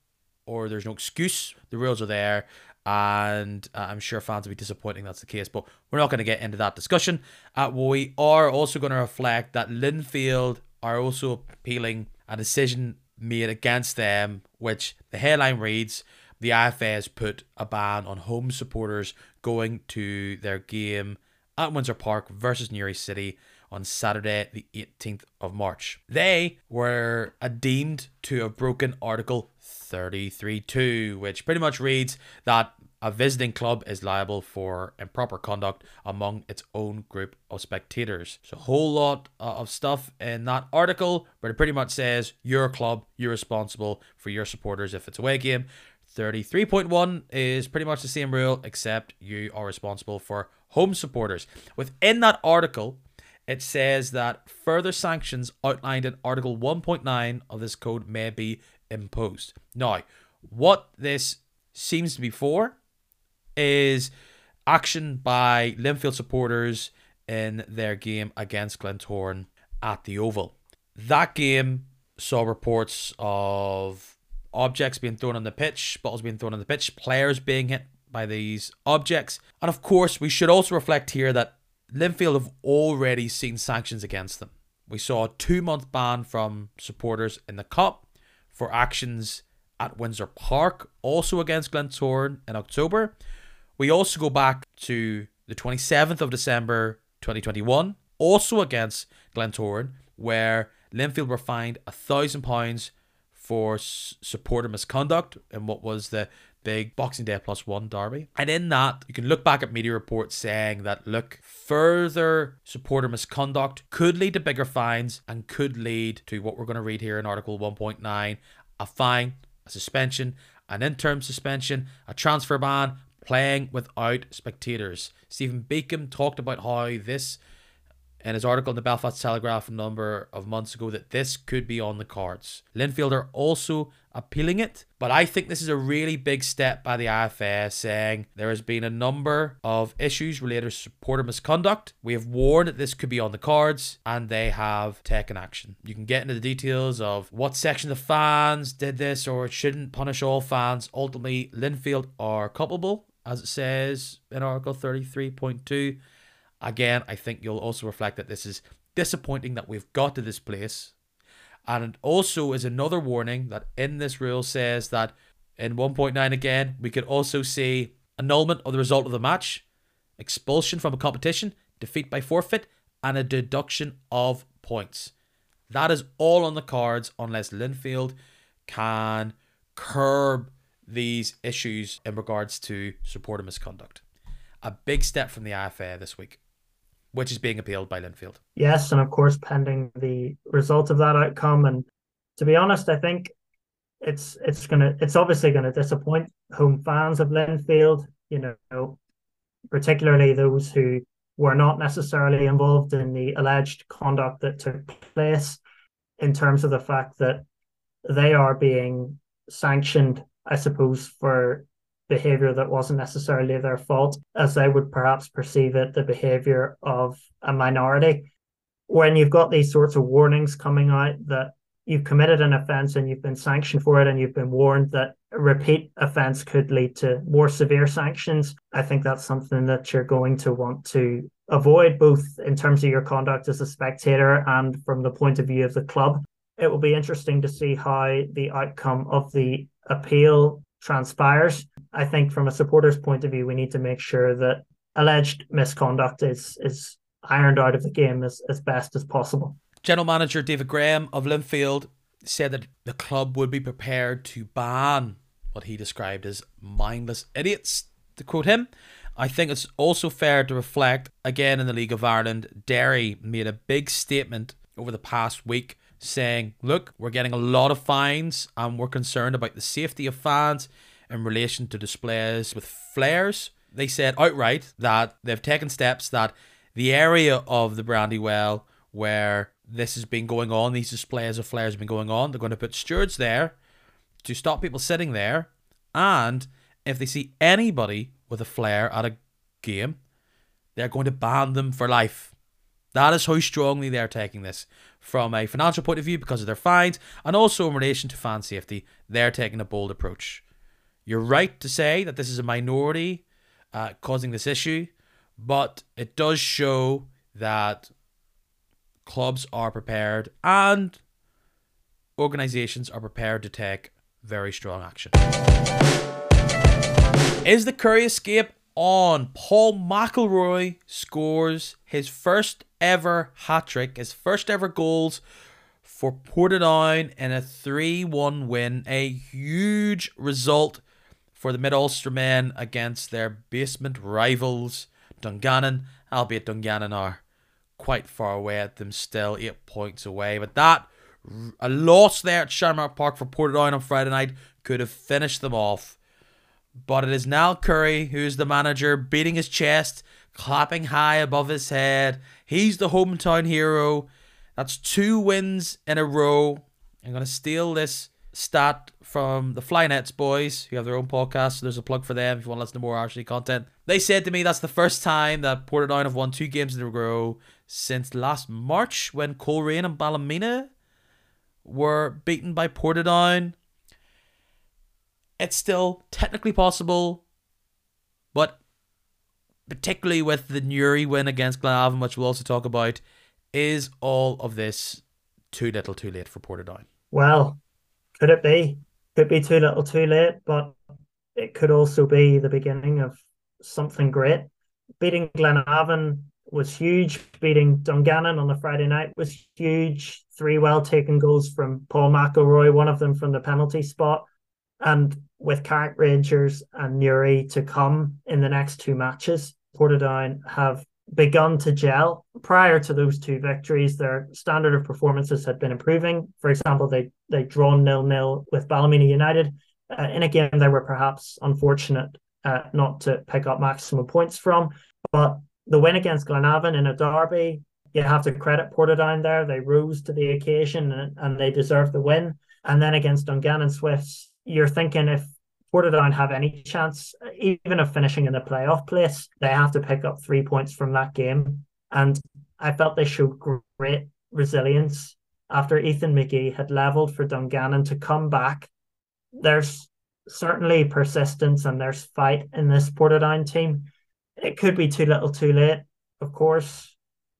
or there's no excuse. The rules are there and uh, I'm sure fans will be disappointing that's the case. But we're not going to get into that discussion. Uh, we are also going to reflect that Linfield are also appealing a decision made against them, which the headline reads the IFA has put a ban on home supporters going to their game at Windsor Park versus Newry City on Saturday, the 18th of March. They were deemed to have broken Article 33.2, which pretty much reads that a visiting club is liable for improper conduct among its own group of spectators. So, a whole lot uh, of stuff in that article, but it pretty much says your club, you're responsible for your supporters if it's away game. 33.1 is pretty much the same rule, except you are responsible for home supporters. Within that article, it says that further sanctions outlined in Article 1.9 of this code may be imposed. Now, what this seems to be for is action by Linfield supporters in their game against Glentoran at the Oval. That game saw reports of objects being thrown on the pitch, bottles being thrown on the pitch, players being hit by these objects. And of course, we should also reflect here that Linfield have already seen sanctions against them. We saw a two month ban from supporters in the Cup for actions at Windsor Park, also against Glentoran in October. We also go back to the 27th of December 2021, also against Glentoran, where Linfield were fined a thousand pounds for supporter misconduct in what was the big Boxing Day plus one derby. And in that, you can look back at media reports saying that, look, further supporter misconduct could lead to bigger fines and could lead to what we're going to read here in Article 1.9 a fine, a suspension, an interim suspension, a transfer ban, playing without spectators. Stephen Beacom talked about how this, in his article in the Belfast Telegraph a number of months ago, that this could be on the cards. Linfield are also appealing it, but I think this is a really big step by the IFA saying there has been a number of issues related to supporter misconduct. We have warned that this could be on the cards, and they have taken action. You can get into the details of what section of fans did this or it shouldn't punish all fans. Ultimately, Linfield are culpable as it says in Article 33.2. Again, I think you'll also reflect that this is disappointing that we've got to this place. And it also is another warning that in this rule says that in 1.9 again, we could also see annulment of the result of the match, expulsion from a competition, defeat by forfeit, and a deduction of points. That is all on the cards unless Linfield can curb these issues in regards to supporter misconduct. A big step from the IFA this week, which is being appealed by Linfield. Yes, and of course, pending the result of that outcome. And to be honest, I think it's it's gonna it's obviously gonna disappoint home fans of Linfield. You know, particularly those who were not necessarily involved in the alleged conduct that took place, in terms of the fact that they are being sanctioned I suppose, for behavior that wasn't necessarily their fault, as they would perhaps perceive it, the behavior of a minority. When you've got these sorts of warnings coming out that you've committed an offence and you've been sanctioned for it and you've been warned that a repeat offence could lead to more severe sanctions, I think that's something that you're going to want to avoid, both in terms of your conduct as a spectator and from the point of view of the club. It will be interesting to see how the outcome of the appeal transpires. I think from a supporter's point of view, we need to make sure that alleged misconduct is is ironed out of the game as, as best as possible. General Manager David Graham of Linfield said that the club would be prepared to ban what he described as mindless idiots, to quote him. I think it's also fair to reflect again in the League of Ireland. Derry made a big statement over the past week saying, Look, we're getting a lot of fines and we're concerned about the safety of fans in relation to displays with flares. They said outright that they've taken steps that the area of the Brandywell where this has been going on, these displays of flares have been going on, they're going to put stewards there to stop people sitting there. And if they see anybody with a flare at a game, they're going to ban them for life. That is how strongly they're taking this from a financial point of view because of their fines and also in relation to fan safety. They're taking a bold approach. You're right to say that this is a minority uh, causing this issue, but it does show that clubs are prepared and organizations are prepared to take very strong action. Is the Currie escape on? Paul McElroy scores his first ever hat trick, his first ever goals for Portadown in a 3 1 win. A huge result for the Mid Ulster men against their basement rivals, Dungannon, albeit Dungannon are quite far away at them still, eight points away. But that, a loss there at Shamrock Park for Portadown on Friday night could have finished them off. But it is Niall Currie who's the manager, beating his chest, clapping high above his head. He's the hometown hero. That's two wins in a row. I'm going to steal this stat from the Flynets boys, who have their own podcast. So there's a plug for them if you want to listen to more Arsenal content. They said to me that's the first time that Portadown have won two games in a row since last March when Coleraine and Ballymena were beaten by Portadown. It's still technically possible, but particularly with the Newry win against Glenavon, which we'll also talk about, is all of this too little too late for Portadown? Well, could it be? Could be too little too late, but it could also be the beginning of something great. Beating Glenavon was huge. Beating Dungannon on the Friday night was huge. Three well taken goals from Paul McElroy, one of them from the penalty spot. And with Carrick Rangers and Newry to come in the next two matches, Portadown have begun to gel. Prior to those two victories, their standard of performances had been improving. For example, they they drawn nil nil with Ballymena United uh, in a game they were perhaps unfortunate uh, not to pick up maximum points from. But the win against Glenavon in a derby, you have to credit Portadown there. They rose to the occasion and, and they deserved the win. And then against Dungannon Swifts, you're thinking if Portadown have any chance, even of finishing in the playoff place, they have to pick up three points from that game. And I felt they showed great resilience after Ethan McGee had levelled for Dungannon to come back. There's certainly persistence and there's fight in this Portadown team. It could be too little too late, of course.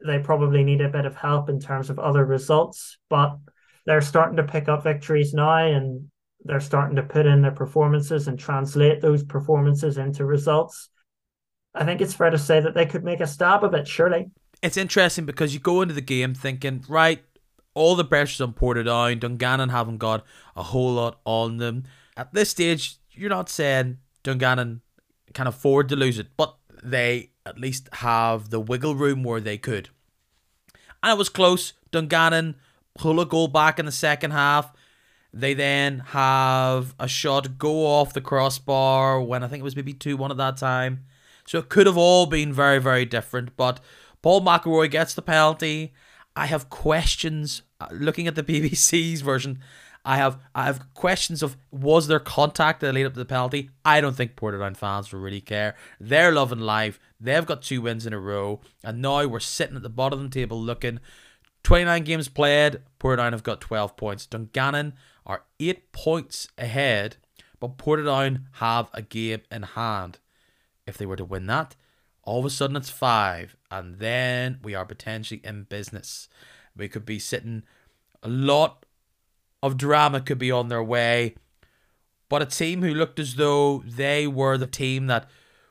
They probably need a bit of help in terms of other results, but they're starting to pick up victories now and they're starting to put in their performances and translate those performances into results. I think it's fair to say that they could make a stab of it, surely. It's interesting because you go into the game thinking, right, all the pressure's on Portadown. Dungannon haven't got a whole lot on them. At this stage, you're not saying Dungannon can afford to lose it, but they at least have the wiggle room where they could. And it was close. Dungannon pull a goal back in the second half. They then have a shot go off the crossbar when I think it was maybe 2 1 at that time. So it could have all been very, very different. But Paul McElroy gets the penalty. I have questions uh, looking at the BBC's version. I have I have questions of was there contact that led up to the penalty? I don't think Portadown fans will really care. They're loving life. They've got two wins in a row, and now we're sitting at the bottom of the table looking. 29 games played, Portadown have got 12 points. Dungannon are 8 points ahead, but Portadown have a game in hand. If they were to win that, all of a sudden it's 5, and then we are potentially in business. We could be sitting a lot of drama could be on their way. But a team who looked as though they were the team that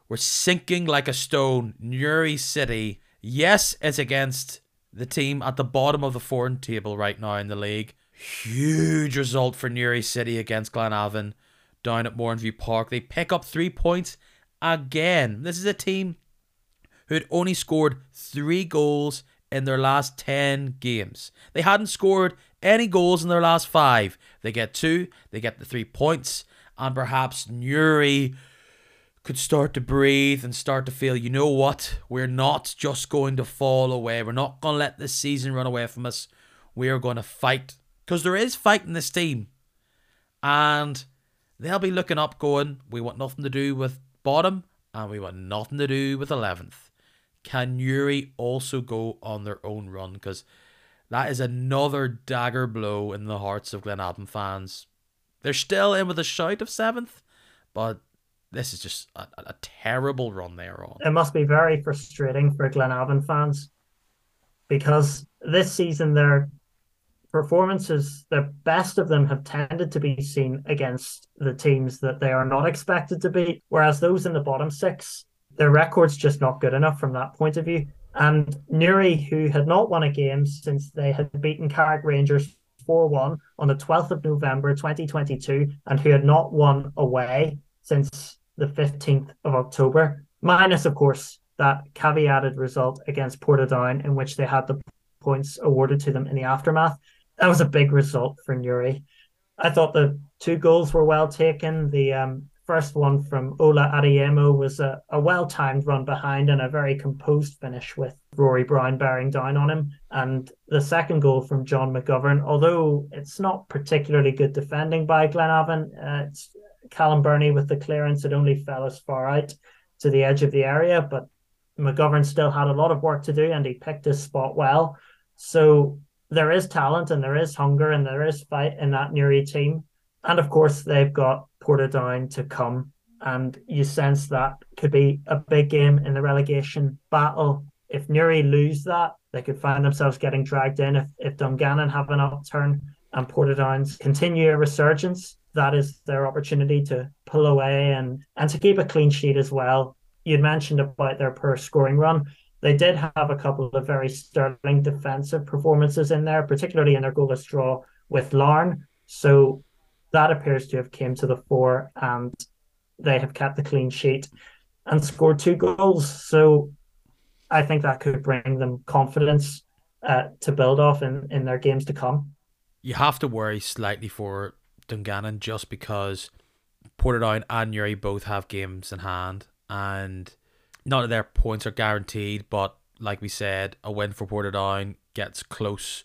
were sinking like a stone, Newry City. Yes, it's against the team at the bottom of the foreign table right now in the league. Huge result for Newry City against Glenavon down at Mourneview Park. They pick up three points again. This is a team who had only scored three goals in their last 10 games. They hadn't scored any goals in their last five. They get two, they get the three points, and perhaps Newry could start to breathe and start to feel, you know what, we're not just going to fall away. We're not going to let this season run away from us. We are going to fight. Because there is fight in this team. And they'll be looking up, going, we want nothing to do with bottom, and we want nothing to do with 11th. Can Newry also go on their own run? Because that is another dagger blow in the hearts of Glenavon fans. They're still in with a shout of seventh, but this is just a, a terrible run they're on. It must be very frustrating for Glenavon fans because this season their performances, the best of them have tended to be seen against the teams that they are not expected to beat, whereas those in the bottom six, their record's just not good enough from that point of view. And Newry, who had not won a game since they had beaten Carrick Rangers 4 1 on the 12th of November 2022, and who had not won away since the 15th of October, minus, of course, that caveated result against Portadown, in which they had the points awarded to them in the aftermath. That was a big result for Newry. I thought the two goals were well taken. The um, first one from Ola Adeyemo was a, a well timed run behind and a very composed finish with Rory Brown bearing down on him. And the second goal from John McGovern, although it's not particularly good defending by Glenavon, uh, it's Callum Birney with the clearance. It only fell as far out to the edge of the area, but McGovern still had a lot of work to do and he picked his spot well. So there is talent and there is hunger and there is fight in that Newry team. And of course, they've got Portadown to come. And you sense that could be a big game in the relegation battle. If Newry lose that, they could find themselves getting dragged in. If, if Dungannon have an upturn and Portadown's continue a resurgence, that is their opportunity to pull away and, and to keep a clean sheet as well. You'd mentioned about their per scoring run. They did have a couple of very sterling defensive performances in there, particularly in their goalless draw with Larne. So that appears to have came to the fore and they have kept the clean sheet and scored two goals. So I think that could bring them confidence uh, to build off in, in their games to come. You have to worry slightly for Dungannon just because Portadown and Newry both have games in hand and none of their points are guaranteed, but like we said, a win for Portadown gets close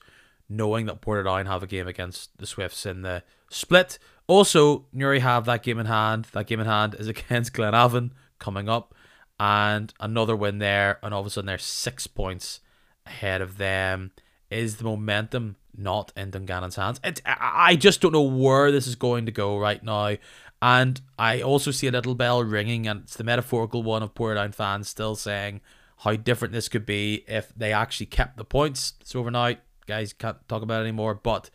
knowing that Portadown have a game against the Swifts in the split. Also, Newry have that game in hand. That game in hand is against Glenavon coming up, and another win there, and all of a sudden they're six points ahead of them. Is the momentum not in Dungannon's hands? It's, I just don't know where this is going to go right now. And I also see a little bell ringing, and it's the metaphorical one of Portadown fans still saying how different this could be if they actually kept the points. It's overnight guys can't talk about it anymore. But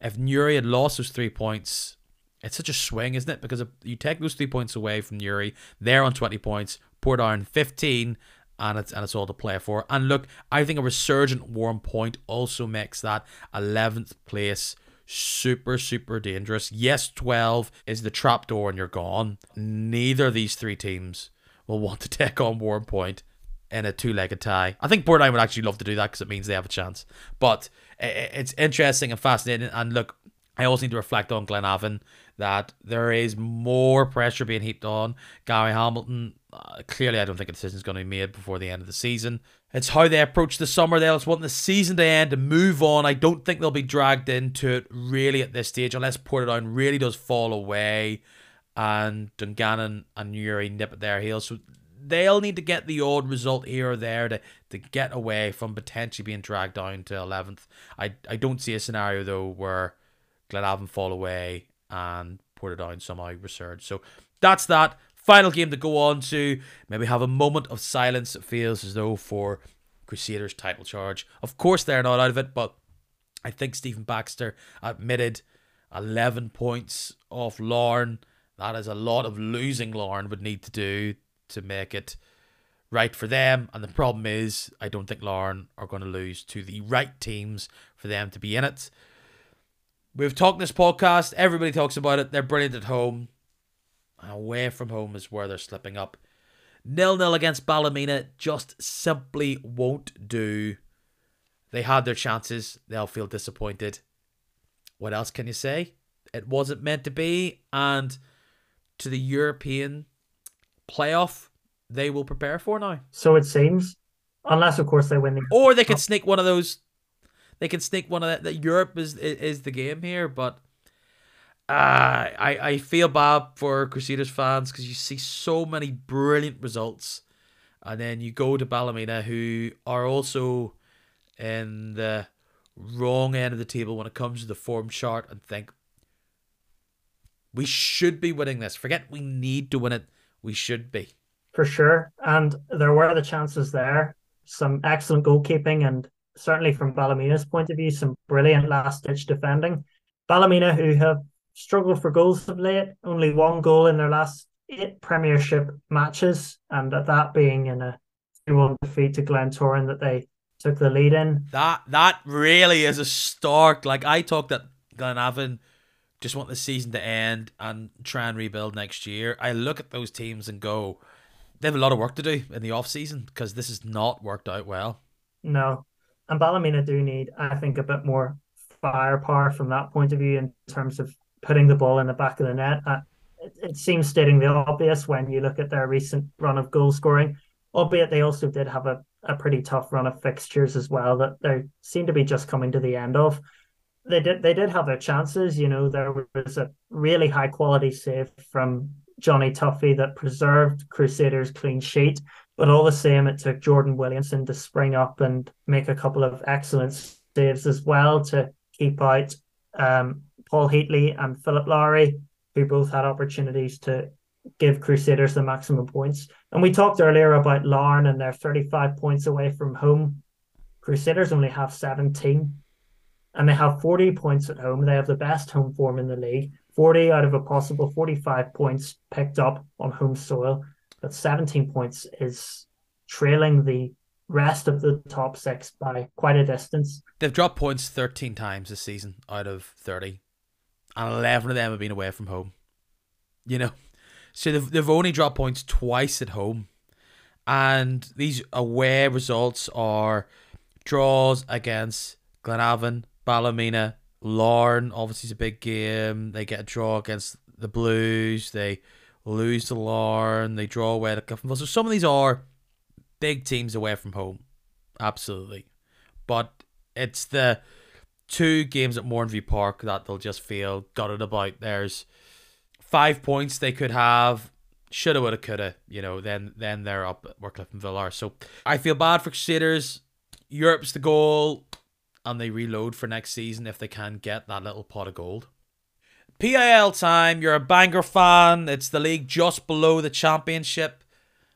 if Newry had lost those three points, it's such a swing, isn't it? Because if you take those three points away from Newry, they're on 20 points, Portadown 15, and it's and it's all to play for. And look, I think a resurgent Warrenpoint also makes that 11th place super super dangerous. Yes, 12 is the trapdoor and you're gone. Neither of these three teams will want to take on Warrenpoint in a two-legged tie. I think Portadown would actually love to do that because it means they have a chance. But it's interesting and fascinating. And look, I also need to reflect on Glenavon that there is more pressure being heaped on Gary Hamilton. Uh, clearly, I don't think a decision is going to be made before the end of the season. It's how they approach the summer. They just want the season to end and move on. I don't think they'll be dragged into it really at this stage unless Portadown really does fall away and Dungannon and Newry nip at their heels. So they'll need to get the odd result here or there to, to get away from potentially being dragged down to 11th. I, I don't see a scenario, though, where Glenavon fall away and Portadown somehow resurge. So that's that. Final game to go on to. Maybe have a moment of silence. It feels as though for Crusaders title charge. Of course, they're not out of it, but I think Stephen Baxter admitted 11 points off Larne. That is a lot of losing Larne would need to do to make it right for them. And the problem is, I don't think Larne are going to lose to the right teams for them to be in it. We've talked this podcast. Everybody talks about it. They're brilliant at home. Away from home is where they're slipping up. Nil nil against Ballymena just simply won't do. They had their chances. They'll feel disappointed. What else can you say? It wasn't meant to be. And to the European playoff they will prepare for now. So it seems, unless of course they win the. Or they could sneak one of those. They can sneak one of that. That Europe is is the game here, but. Uh, I, I feel bad for Crusaders fans because you see so many brilliant results, and then you go to Ballymena, who are also in the wrong end of the table when it comes to the form chart, and think we should be winning this. Forget we need to win it we should be. For sure. And there were the chances there. Some excellent goalkeeping and certainly from Ballymena's point of view, some brilliant last ditch defending. Ballymena, who have struggled for goals of late, only one goal in their last eight Premiership matches, and that being in a 2 1 defeat to Glentoran that they took the lead in. That that really is a stark. Like I talked that Glenavon just want the season to end and try and rebuild next year. I look at those teams and go, they have a lot of work to do in the off season because this has not worked out well. No, and Ballymena do need, I think, a bit more firepower from that point of view in terms of putting the ball in the back of the net. Uh, it, it seems stating the obvious when you look at their recent run of goal scoring, albeit they also did have a, a pretty tough run of fixtures as well that they seem to be just coming to the end of they did they did have their chances. You know, there was a really high quality save from Johnny Tuffey that preserved Crusaders' clean sheet. But all the same, it took Jordan Williamson to spring up and make a couple of excellent saves as well to keep out um, Paul Heatley and Philip Lowry, who both had opportunities to give Crusaders the maximum points. And we talked earlier about Larne and they're 35 points away from home. Crusaders only have 17 and they have 40 points at home. They have the best home form in the league. 40 out of a possible 45 points picked up on home soil. But 17 points is trailing the rest of the top six by quite a distance. They've dropped points 13 times this season out of 30, and 11 of them have been away from home. You know, so they've, they've only dropped points twice at home. And these away results are draws against Glenavon, Ballymena, Larne, obviously, is a big game. They get a draw against the Blues. They lose to Larne. They draw away to Cliftonville. So some of these are big teams away from home. Absolutely. But it's the two games at Mourneview Park that they'll just feel gutted about. There's five points they could have. Shoulda, woulda, coulda. You know, then then they're up where Cliftonville are. So I feel bad for Crusaders. Europe's the goal and they reload for next season if they can get that little pot of gold. PIL time, you're a Bangor fan. It's the league just below the championship.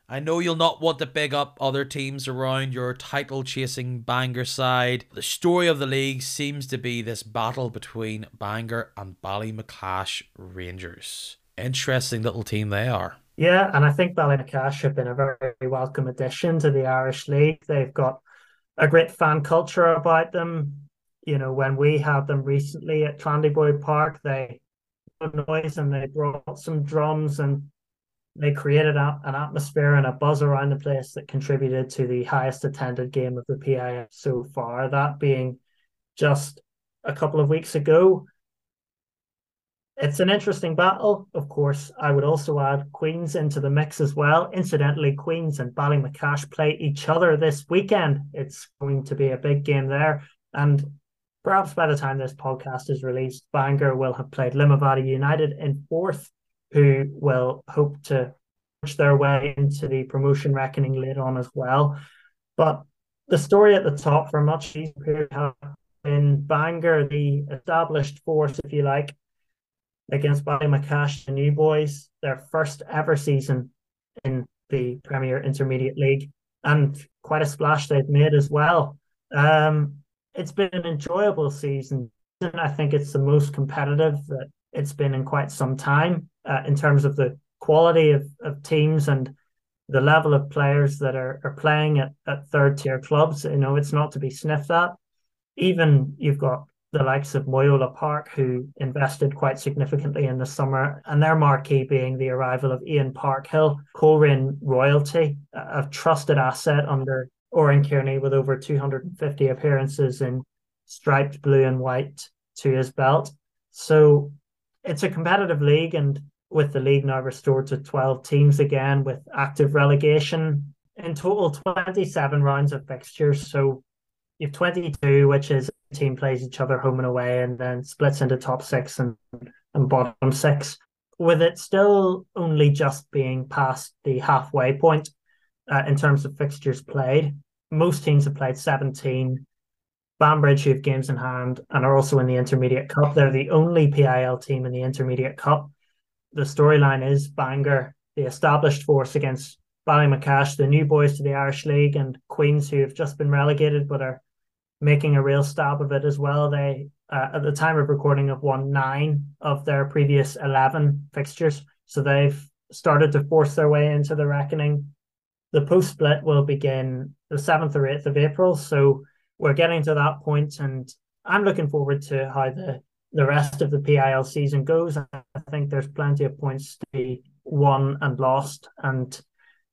I know you'll not want to big up other teams around your title chasing Bangor side. The story of the league seems to be this battle between Bangor and Ballymacash Rangers. Interesting little team they are. Yeah, and I think Ballymacash have been a very welcome addition to the Irish League. They've got a great fan culture about them. You know, when we had them recently at Clandeboye Park, they noise and they brought some drums and they created a, an atmosphere and a buzz around the place that contributed to the highest attended game of the PIL so far. That being just a couple of weeks ago. it's an interesting battle. Of course, I would also add Queens into the mix as well. Incidentally, Queens and Ballymacash play each other this weekend. It's going to be a big game there. And perhaps by the time this podcast is released, Bangor will have played Limavady United in fourth, who will hope to push their way into the promotion reckoning later on as well. But the story at the top for much easier period have been Bangor, the established force, if you like, against Ballymacash, the new boys, their first ever season in the Premier Intermediate League, and quite a splash they've made as well. Um, it's been an enjoyable season. I think it's the most competitive that it's been in quite some time uh, in terms of the quality of, of teams and the level of players that are, are playing at, at third tier clubs. You know, it's not to be sniffed at. Even you've got the likes of Moyola Park, who invested quite significantly in the summer, and their marquee being the arrival of Ian Parkhill, Coleraine royalty, a trusted asset under Oran Kearney with over 250 appearances in striped blue and white to his belt. So it's a competitive league, and with the league now restored to 12 teams again with active relegation, in total 27 rounds of fixtures. So you have 22, which is team plays each other home and away and then splits into top six and, and bottom six, with it still only just being past the halfway point uh, in terms of fixtures played. Most teams have played 17. Banbridge, who have games in hand and are also in the Intermediate Cup, they're the only PIL team in the Intermediate Cup. The storyline is Bangor, the established force against Ballymacash, the new boys to the Irish League, and Queens, who have just been relegated but are making a real stab of it as well. They, uh, at the time of recording, have won nine of their previous 11 fixtures. So they've started to force their way into the reckoning. The post split will begin the 7th or 8th of April. So we're getting to that point, and I'm looking forward to how the, the rest of the PIL season goes. I think there's plenty of points to be won and lost, and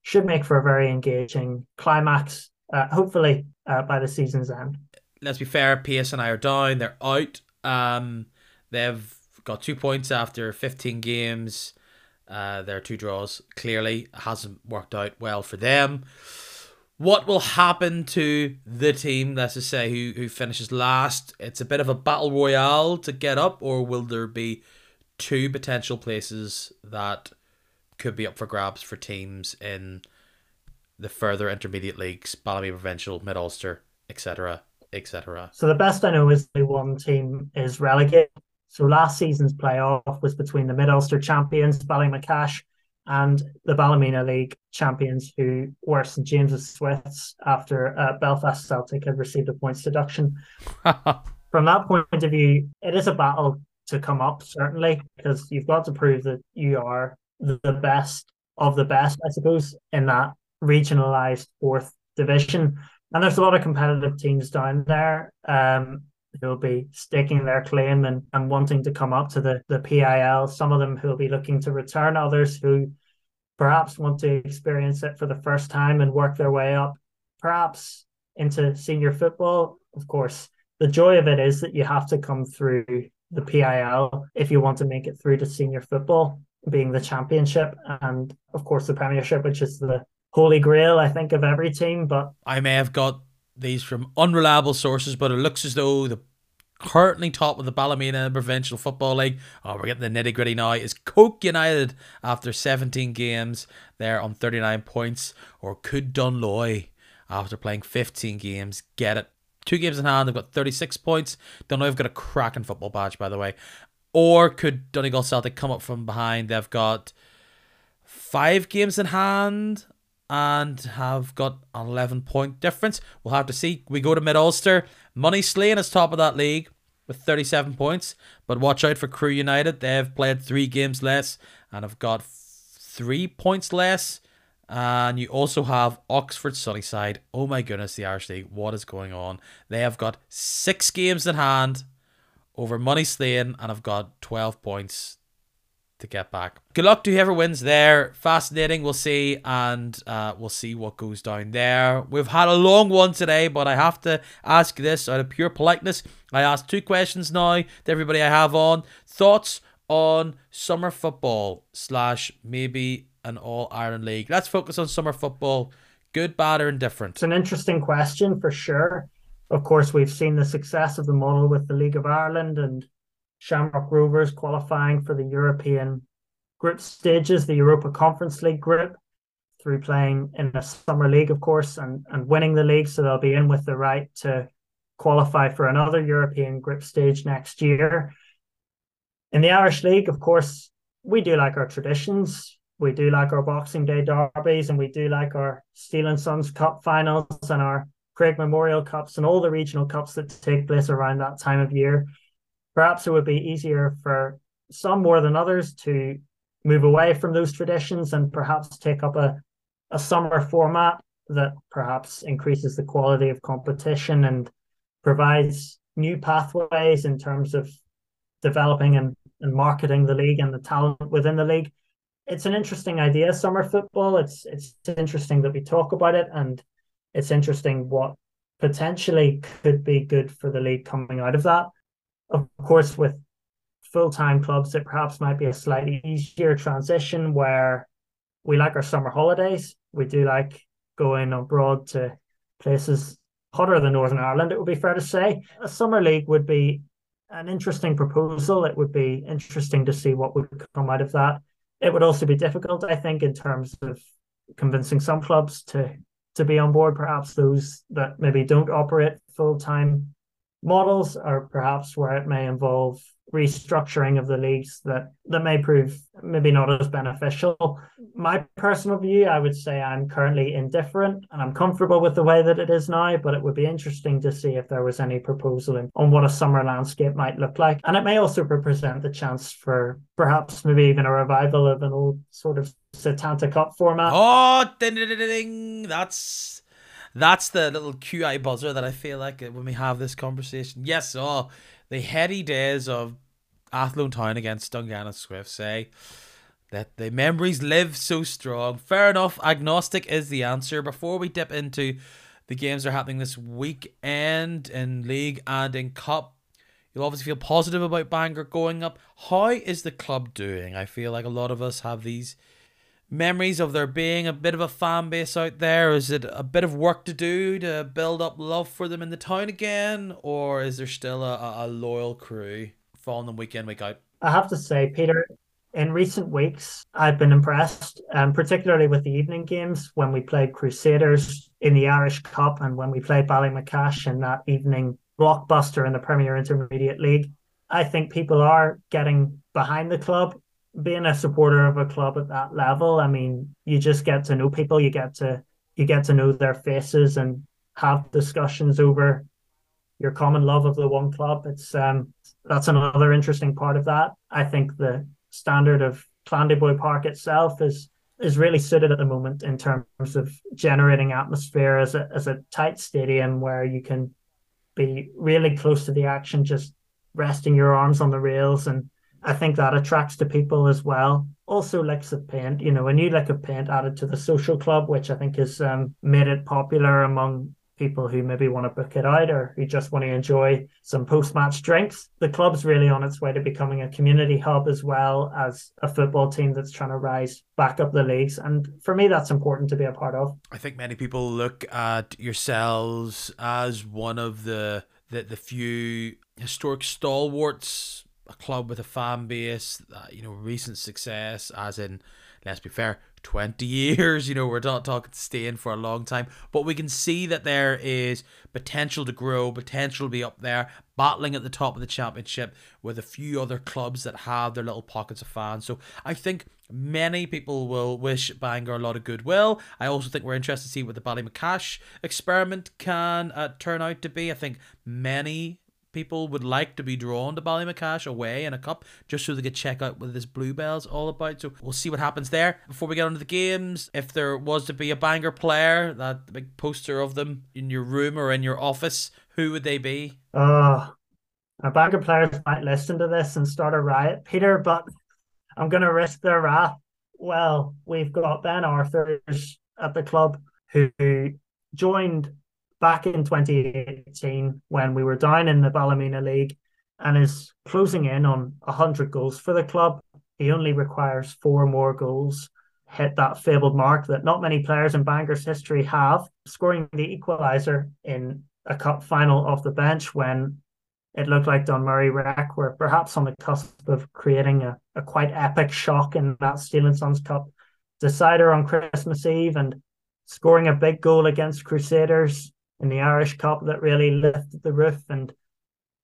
should make for a very engaging climax, uh, hopefully, uh, by the season's end let's be fair, PSNI are down. They're out. Um, they've got two points after 15 games. Uh, their two draws clearly hasn't worked out well for them. What will happen to the team, let's just say, who, who finishes last? It's a bit of a battle royale to get up, or will there be two potential places that could be up for grabs for teams in the further intermediate leagues, Ballymena Provincial, Mid Ulster, etc etc. So the best I know is the one team is relegated. So last season's playoff was between the Mid Ulster champions Ballymacash and the Ballymena League champions, who were St James's Swifts after uh, Belfast Celtic had received a points deduction. From that point of view, it is a battle to come up certainly because you've got to prove that you are the best of the best, I suppose, in that regionalised fourth division. And there's a lot of competitive teams down there um, who'll be staking their claim and, and wanting to come up to the, the PIL. Some of them who'll be looking to return, others who perhaps want to experience it for the first time and work their way up, perhaps into senior football. Of course, the joy of it is that you have to come through the PIL if you want to make it through to senior football, being the championship, and of course the Premiership, which is the holy grail, I think, of every team. But I may have got these from unreliable sources, but it looks as though the currently top of the Ballymena Provincial Football League. Oh, we're getting the nitty gritty now. Is Coagh United after 17 games? They're on 39 points. Or could Dunloy, after playing 15 games, get it? Two games in hand, they've got 36 points. Dunloy have got a cracking football badge, by the way. Or could Donegal Celtic come up from behind? They've got five games in hand and have got an 11 point difference. We'll have to see. We go to Mid Ulster. Moneyslane is top of that league with 37 points. But watch out for Crewe United. They've played three games less and have got three points less. And you also have Oxford Sunnyside. Oh my goodness, the Irish League. What is going on? They have got six games in hand over Moneyslane and have got 12 points to get back. Good luck to whoever wins there. Fascinating. We'll see, and uh, we'll see what goes down there. We've had a long one today, but I have to ask this out of pure politeness. I asked two questions now to everybody I have on. Thoughts on summer football slash maybe an All Ireland League. Let's focus on summer football. Good, bad, or indifferent? It's an interesting question for sure. Of course, we've seen the success of the model with the League of Ireland and Shamrock Rovers qualifying for the European group stages, the Europa Conference League group, through playing in a summer league, of course, and, and winning the league. So they'll be in with the right to qualify for another European group stage next year. In the Irish League, of course, we do like our traditions. We do like our Boxing Day derbies, and we do like our Steel and Sons Cup finals and our Craig Memorial Cups and all the regional cups that take place around that time of year. Perhaps it would be easier for some more than others to move away from those traditions and perhaps take up a, a summer format that perhaps increases the quality of competition and provides new pathways in terms of developing and, and marketing the league and the talent within the league. It's an interesting idea, summer football. It's it's interesting that we talk about it and it's interesting what potentially could be good for the league coming out of that. Of course, with full time clubs, it perhaps might be a slightly easier transition where we like our summer holidays. We do like going abroad to places hotter than Northern Ireland, it would be fair to say. A summer league would be an interesting proposal. It would be interesting to see what would come out of that. It would also be difficult, I think, in terms of convincing some clubs to to be on board, perhaps those that maybe don't operate full time models, or perhaps where it may involve restructuring of the leagues that that may prove maybe not as beneficial. My personal view, I would say I'm currently indifferent and I'm comfortable with the way that it is now, but it would be interesting to see if there was any proposal in, on what a summer landscape might look like. And it may also represent the chance for perhaps maybe even a revival of an old sort of Setanta Cup format. Oh, ding, ding, ding, that's that's the little QI buzzer that I feel like when we have this conversation. Yes, oh, the heady days of Athlone Town against Dungannon Swifts say that the memories live so strong. Fair enough, agnostic is the answer. Before we dip into the games that are happening this weekend in league and in cup, you'll obviously feel positive about Bangor going up. How is the club doing? I feel like a lot of us have these memories of there being a bit of a fan base out there? Is it a bit of work to do to build up love for them in the town again, or is there still a, a loyal crew following them week in, week out? I have to say, Peter, in recent weeks, I've been impressed, um, particularly with the evening games when we played Crusaders in the Irish Cup and when we played Ballymacash in that evening blockbuster in the Premier Intermediate League. I think people are getting behind the club being a supporter of a club at that level, I mean, you just get to know people. You get to you get to know their faces and have discussions over your common love of the one club. It's um that's another interesting part of that. I think the standard of Clandeboye Park itself is is really suited at the moment in terms of generating atmosphere as a as a tight stadium where you can be really close to the action, just resting your arms on the rails and I think that attracts to people as well. Also, licks of paint, you know, a new lick of paint added to the social club, which I think has um, made it popular among people who maybe want to book it out or who just want to enjoy some post match drinks. The club's really on its way to becoming a community hub as well as a football team that's trying to rise back up the leagues. And for me, that's important to be a part of. I think many people look at yourselves as one of the the, the few historic stalwarts a club with a fan base, you know, recent success, as in, let's be fair, 20 years. You know, we're not talking staying for a long time, but we can see that there is potential to grow, potential to be up there, battling at the top of the championship with a few other clubs that have their little pockets of fans. So I think many people will wish Bangor a lot of goodwill. I also think we're interested to see what the Ballymacash experiment can uh, turn out to be. I think many people would like to be drawn to Ballymacash away in a cup just so they could check out what this Bluebell's all about. So we'll see what happens there. Before we get on to the games, if there was to be a Bangor player, that big poster of them in your room or in your office, who would they be? Ah, oh, our Bangor players might listen to this and start a riot, Peter, but I'm going to risk their wrath. Well, we've got Ben Arthurs at the club who joined back in 2018 when we were down in the Ballymena League and is closing in on 100 goals for the club. He only requires four more goals, hit that fabled mark that not many players in Bangor's history have, scoring the equaliser in a cup final off the bench when it looked like Dunmurry Rec were perhaps on the cusp of creating a, a quite epic shock in that Steel and Sons Cup decider on Christmas Eve and scoring a big goal against Crusaders in the Irish Cup that really lifted the roof and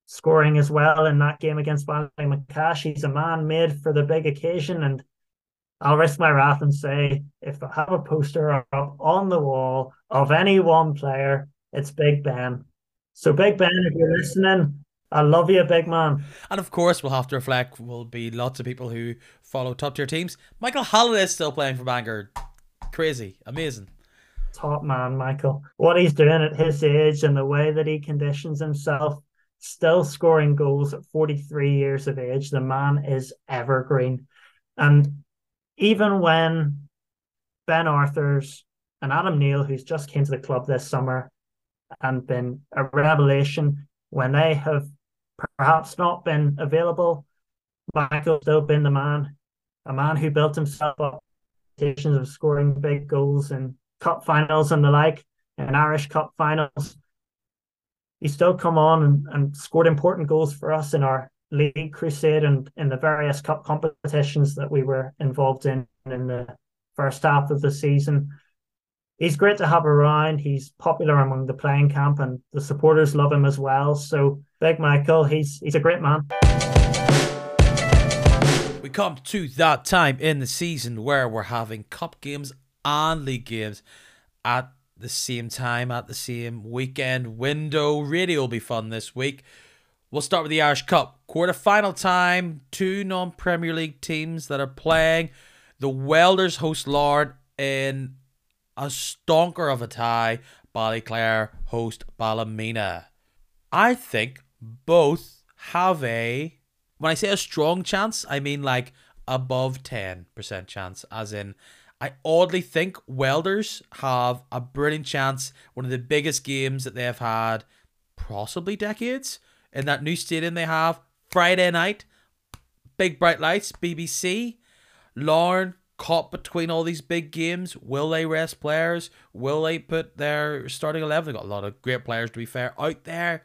scoring as well in that game against Ballymacash. He's a man made for the big occasion and I'll risk my wrath and say if I have a poster on the wall of any one player, it's Big Ben. So Big Ben, if you're listening, I love you, big man. And of course, we'll have to reflect. Will be lots of people who follow top tier teams. Michael Halliday is still playing for Bangor. Crazy, amazing. Top man, Michael. What he's doing at his age and the way that he conditions himself, still scoring goals at 43 years of age. The man is evergreen. And even when Ben Arthurs and Adam Neal, who's just came to the club this summer and been a revelation, when they have perhaps not been available. Michael's still been the man, a man who built himself up of scoring big goals in cup finals and the like, and Irish Cup finals. He still come on and, and scored important goals for us in our league crusade and in the various cup competitions that we were involved in in the first half of the season. He's great to have around. He's popular among the playing camp and the supporters love him as well. So Big Michael, he's he's a great man. We come to that time in the season where we're having cup games and league games at the same time, at the same weekend window. Radio will be fun this week. We'll start with the Irish Cup. Quarter final time. Two non Premier League teams that are playing. The Welders host Larne in a stonker of a tie. Ballyclare host Ballymena. I think both have a when I say a strong chance, I mean like above 10% chance, as in I oddly think Welders have a brilliant chance, one of the biggest games that they've had possibly decades in that new stadium they have. Friday night, big bright lights, BBC. Larne caught between all these big games. Will they rest players? Will they put their starting 11? They've got a lot of great players, to be fair, out there.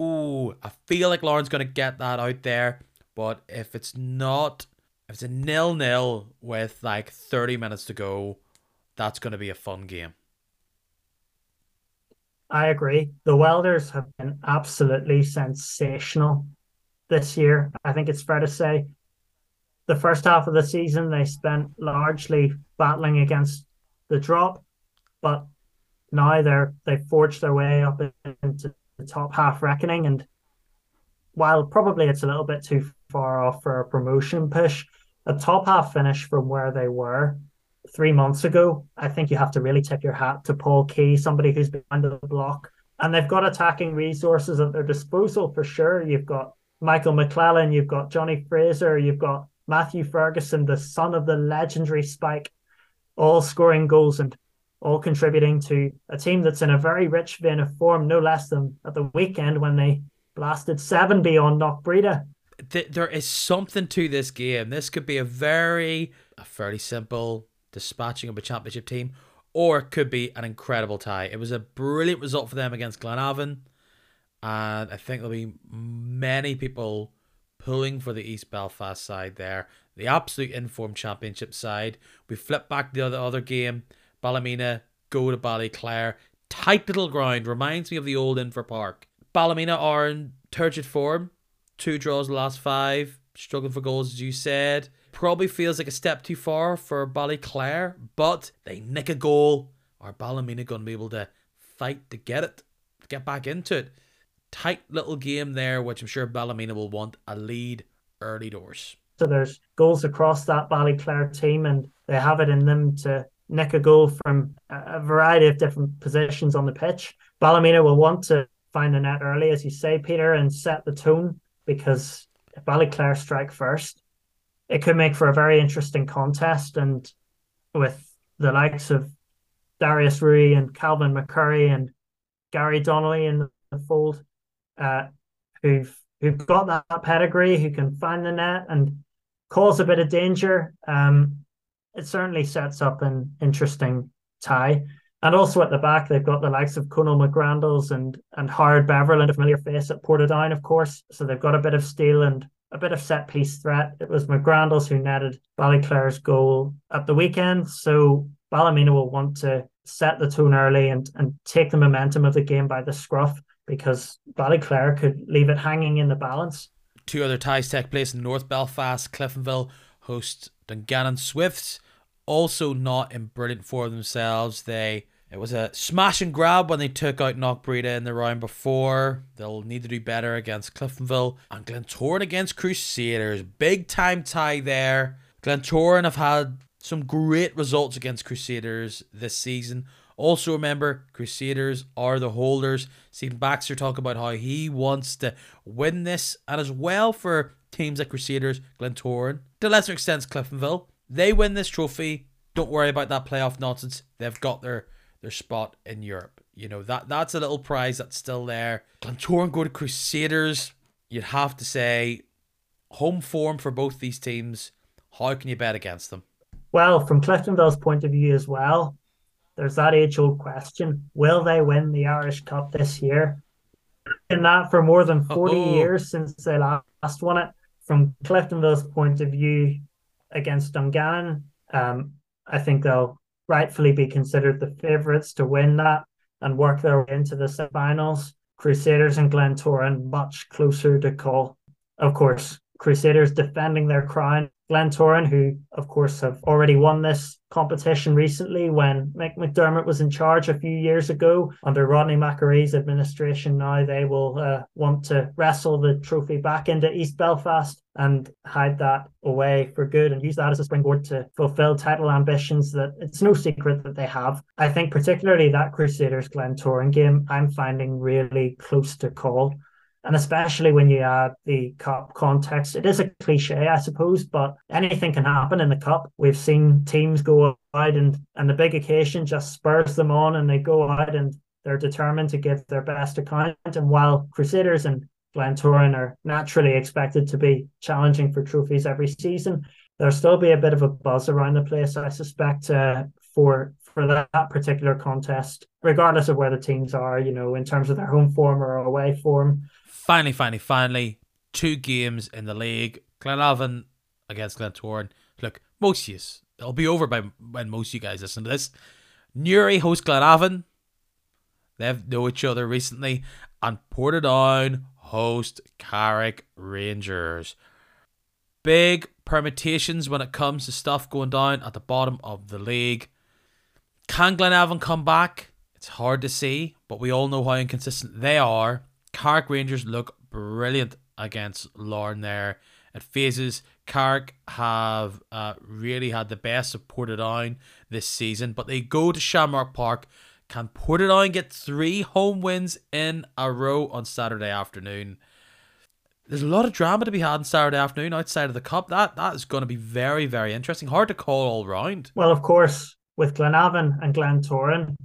Ooh, I feel like Larne's going to get that out there. But if it's not, if it's a nil nil with like 30 minutes to go, that's going to be a fun game. I agree. The Welders have been absolutely sensational this year. I think it's fair to say. The first half of the season, they spent largely battling against the drop, but now they're they've forged their way up into the top half reckoning. And while probably it's a little bit too far off for a promotion push, a top half finish from where they were three months ago, I think you have to really tip your hat to Paul Key, somebody who's behind the block. And they've got attacking resources at their disposal for sure. You've got Michael McClellan, you've got Johnny Fraser, you've got Matthew Ferguson, the son of the legendary Spike, all scoring goals. And all contributing to a team that's in a very rich vein of form, no less than at the weekend when they blasted seven beyond Knockbreda. There is something to this game. This could be a very, a fairly simple dispatching of a championship team, or it could be an incredible tie. It was a brilliant result for them against Glenavon, and I think there'll be many people pulling for the East Belfast side there. The absolute informed championship side. We flip back the other other game Ballymena go to Ballyclare. Tight little ground. Reminds me of the old Inver Park. Ballymena are in turgid form. Two draws the last five. Struggling for goals, as you said. Probably feels like a step too far for Ballyclare, but they nick a goal. Are Ballymena going to be able to fight to get it? To get back into it? Tight little game there, which I'm sure Ballymena will want a lead early doors. So there's goals across that Ballyclare team, and they have it in them to nick a goal from a variety of different positions on the pitch. Ballymena will want to find the net early, as you say, Peter, and set the tone because if Ballyclare strike first, it could make for a very interesting contest. And with the likes of Darius Roohi and Calvin McCurry and Gary Donnelly in the fold, uh, who've who've got that pedigree, who can find the net and cause a bit of danger. Um, it certainly sets up an interesting tie. And also at the back, they've got the likes of Conal McGrandles and and Howard Beverland, a familiar face at Portadown, of course. So they've got a bit of steel and a bit of set piece threat. It was McGrandles who netted Ballyclare's goal at the weekend. So Ballymena will want to set the tone early and, and take the momentum of the game by the scruff because Ballyclare could leave it hanging in the balance. Two other ties take place in North Belfast. Cliftonville host Dungannon Swifts, also not in brilliant form themselves. They it was a smash and grab when they took out Knockbreda in the round before. They'll need to do better against Cliftonville and Glentoran against Crusaders. Big time tie there. Glentoran have had some great results against Crusaders this season. Also, remember, Crusaders are the holders. Stephen Baxter talk about how he wants to win this, and as well for teams like Crusaders, Glentoran, to lesser extent Cliftonville. They win this trophy. Don't worry about that playoff nonsense. They've got their their spot in Europe. You know, that that's a little prize that's still there. Glentoran go to Crusaders. You'd have to say home form for both these teams. How can you bet against them? Well, from Cliftonville's point of view as well, there's that age old question will they win the Irish Cup this year? In that for more than 40 oh. years since they last won it. From Cliftonville's point of view against Dungannon, um, I think they'll rightfully be considered the favourites to win that and work their way into the semi-finals. Crusaders and Glentoran much closer to call. Of course, Crusaders defending their crown Glentoran, who of course have already won this competition recently when Mick McDermott was in charge a few years ago. Under Rodney McAree's administration now, they will uh, want to wrestle the trophy back into East Belfast and hide that away for good and use that as a springboard to fulfill title ambitions that it's no secret that they have. I think particularly that Crusaders Glentoran game I'm finding really close to call. And especially when you add the cup context, it is a cliche, I suppose, but anything can happen in the cup. We've seen teams go out and, and the big occasion just spurs them on and they go out and they're determined to give their best account. And while Crusaders and Glentoran are naturally expected to be challenging for trophies every season, there'll still be a bit of a buzz around the place, I suspect, uh, for for that, that particular contest, regardless of where the teams are, you know, in terms of their home form or away form. Finally, finally, finally, two games in the league. Glenavon against Glentoran. Look, most of you, it'll be over by when most of you guys listen to this. Newry host Glenavon. They've know each other recently. And Portadown host Carrick Rangers. Big permutations when it comes to stuff going down at the bottom of the league. Can Glenavon come back? It's hard to see, but we all know how inconsistent they are. Carrick Rangers look brilliant against Larne there. At phases, Carrick have uh, really had the best of Portadown this season, but they go to Shamrock Park. Can Portadown get three home wins in a row on Saturday afternoon? There's a lot of drama to be had on Saturday afternoon outside of the cup. That that is going to be very very interesting. Hard to call all round. Well, of course, with Glenavon and Glen Glentoran,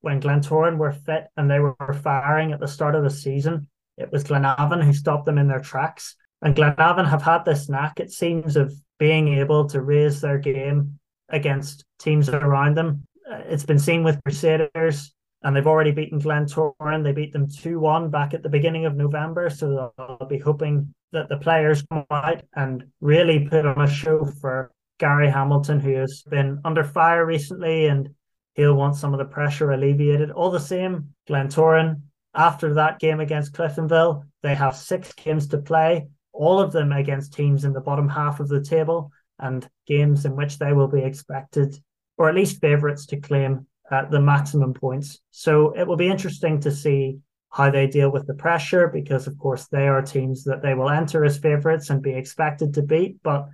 when Glentoran were fit and they were firing at the start of the season, it was Glenavon who stopped them in their tracks. And Glenavon have had this knack, it seems, of being able to raise their game against teams around them. Uh, it's been seen with Crusaders, and they've already beaten Glentoran. They beat them 2 1 back at the beginning of November. So they'll be hoping that the players come out and really put on a show for Gary Hamilton, who has been under fire recently and he'll want some of the pressure alleviated. All the same, Glentoran, after that game against Cliftonville, they have six games to play, all of them against teams in the bottom half of the table, and games in which they will be expected, or at least favourites, to claim uh, the maximum points. So it will be interesting to see how they deal with the pressure, because of course they are teams that they will enter as favourites and be expected to beat. But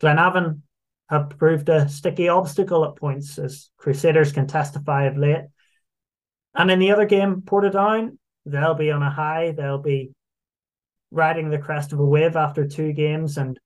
Glenavon have proved a sticky obstacle at points, as Crusaders can testify of late. And in the other game, Portadown, they'll be on a high. They'll be riding the crest of a wave after two games, and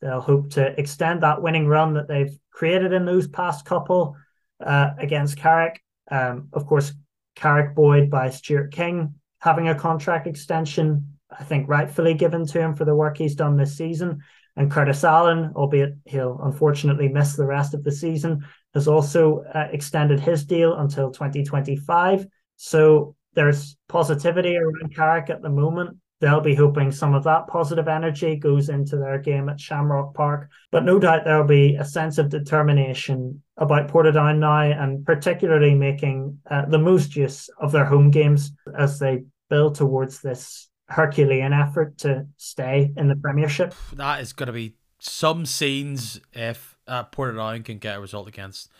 they'll hope to extend that winning run that they've created in those past couple uh, against Carrick. Um, of course, Carrick buoyed by Stuart King having a contract extension I think, rightfully given to him for the work he's done this season. And Curtis Allen, albeit he'll unfortunately miss the rest of the season, has also uh, extended his deal until 2025. So there's positivity around Carrick at the moment. They'll be hoping some of that positive energy goes into their game at Shamrock Park. But no doubt there'll be a sense of determination about Portadown now, and particularly making uh, the most use of their home games as they build towards this Herculean effort to stay in the Premiership. That is going to be some scenes if uh, Portadown can get a result against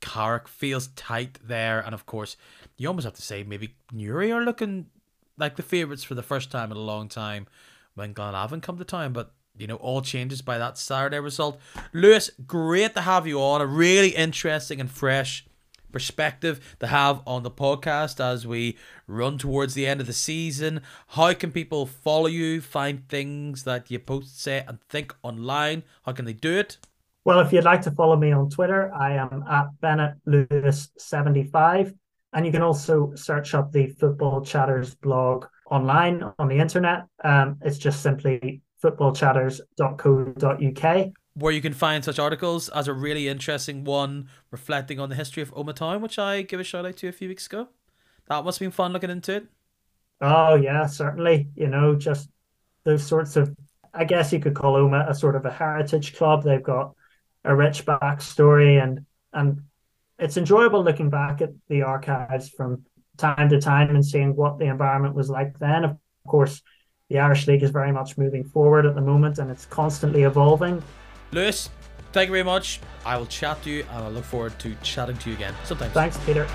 Carrick. Feels tight there, and of course, you almost have to say maybe Newry are looking like the favourites for the first time in a long time when Glenavon come to town, but you know, all changes by that Saturday result. Lewis, great to have you on. A really interesting and fresh perspective to have on the podcast as we run towards the end of the season. How can people follow you, find things that you post, say, and think online? How can they do it? Well, if you'd like to follow me on Twitter, I am at Bennett Lewis75. And you can also search up the Football Chatters blog online on the internet. Um, it's just simply footballchatters.co.uk. Where you can find such articles as a really interesting one reflecting on the history of Omagh Town, which I gave a shout out to a few weeks ago. That must have been fun looking into it. Oh, yeah, certainly. You know, just those sorts of, I guess you could call Omagh a sort of a heritage club. They've got a rich backstory and and it's enjoyable looking back at the archives from time to time and seeing what the environment was like then. Of course, the Irish League is very much moving forward at the moment and it's constantly evolving. Lewis, thank you very much. I will chat to you and I look forward to chatting to you again sometime. Thanks, Peter.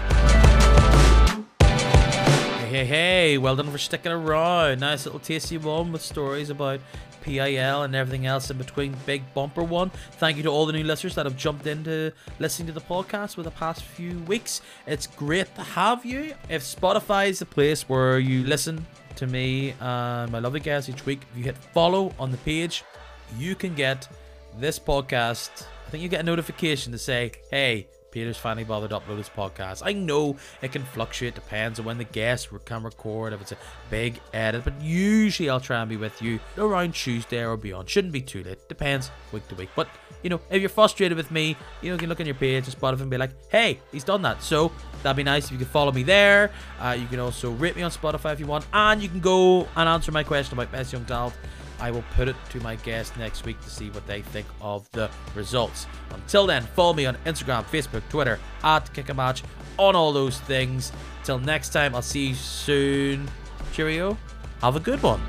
Hey, hey, hey, well done for sticking around. Nice little tasty one with stories about PIL and everything else in between. Big bumper one. Thank you to all the new listeners that have jumped into listening to the podcast for the past few weeks. It's great to have you. If Spotify is the place where you listen to me and my lovely guests each week, if you hit follow on the page, you can get this podcast. I think you get a notification to say, hey, Peter's finally bothered to upload his podcast. I know it can fluctuate, depends on when the guest can record, if it's a big edit, but usually I'll try and be with you around Tuesday or beyond. Shouldn't be too late, depends week to week. But, you know, if you're frustrated with me, you know, you can look on your page and Spotify and be like, hey, he's done that. So that'd be nice if you could follow me there. Uh, you can also rate me on Spotify if you want, and you can go and answer my question about Best Young Talent I will put it to my guests next week to see what they think of the results. Until then, follow me on Instagram, Facebook, Twitter, at Kick a Match, on all those things. Till next time, I'll see you soon. Cheerio. Have a good one.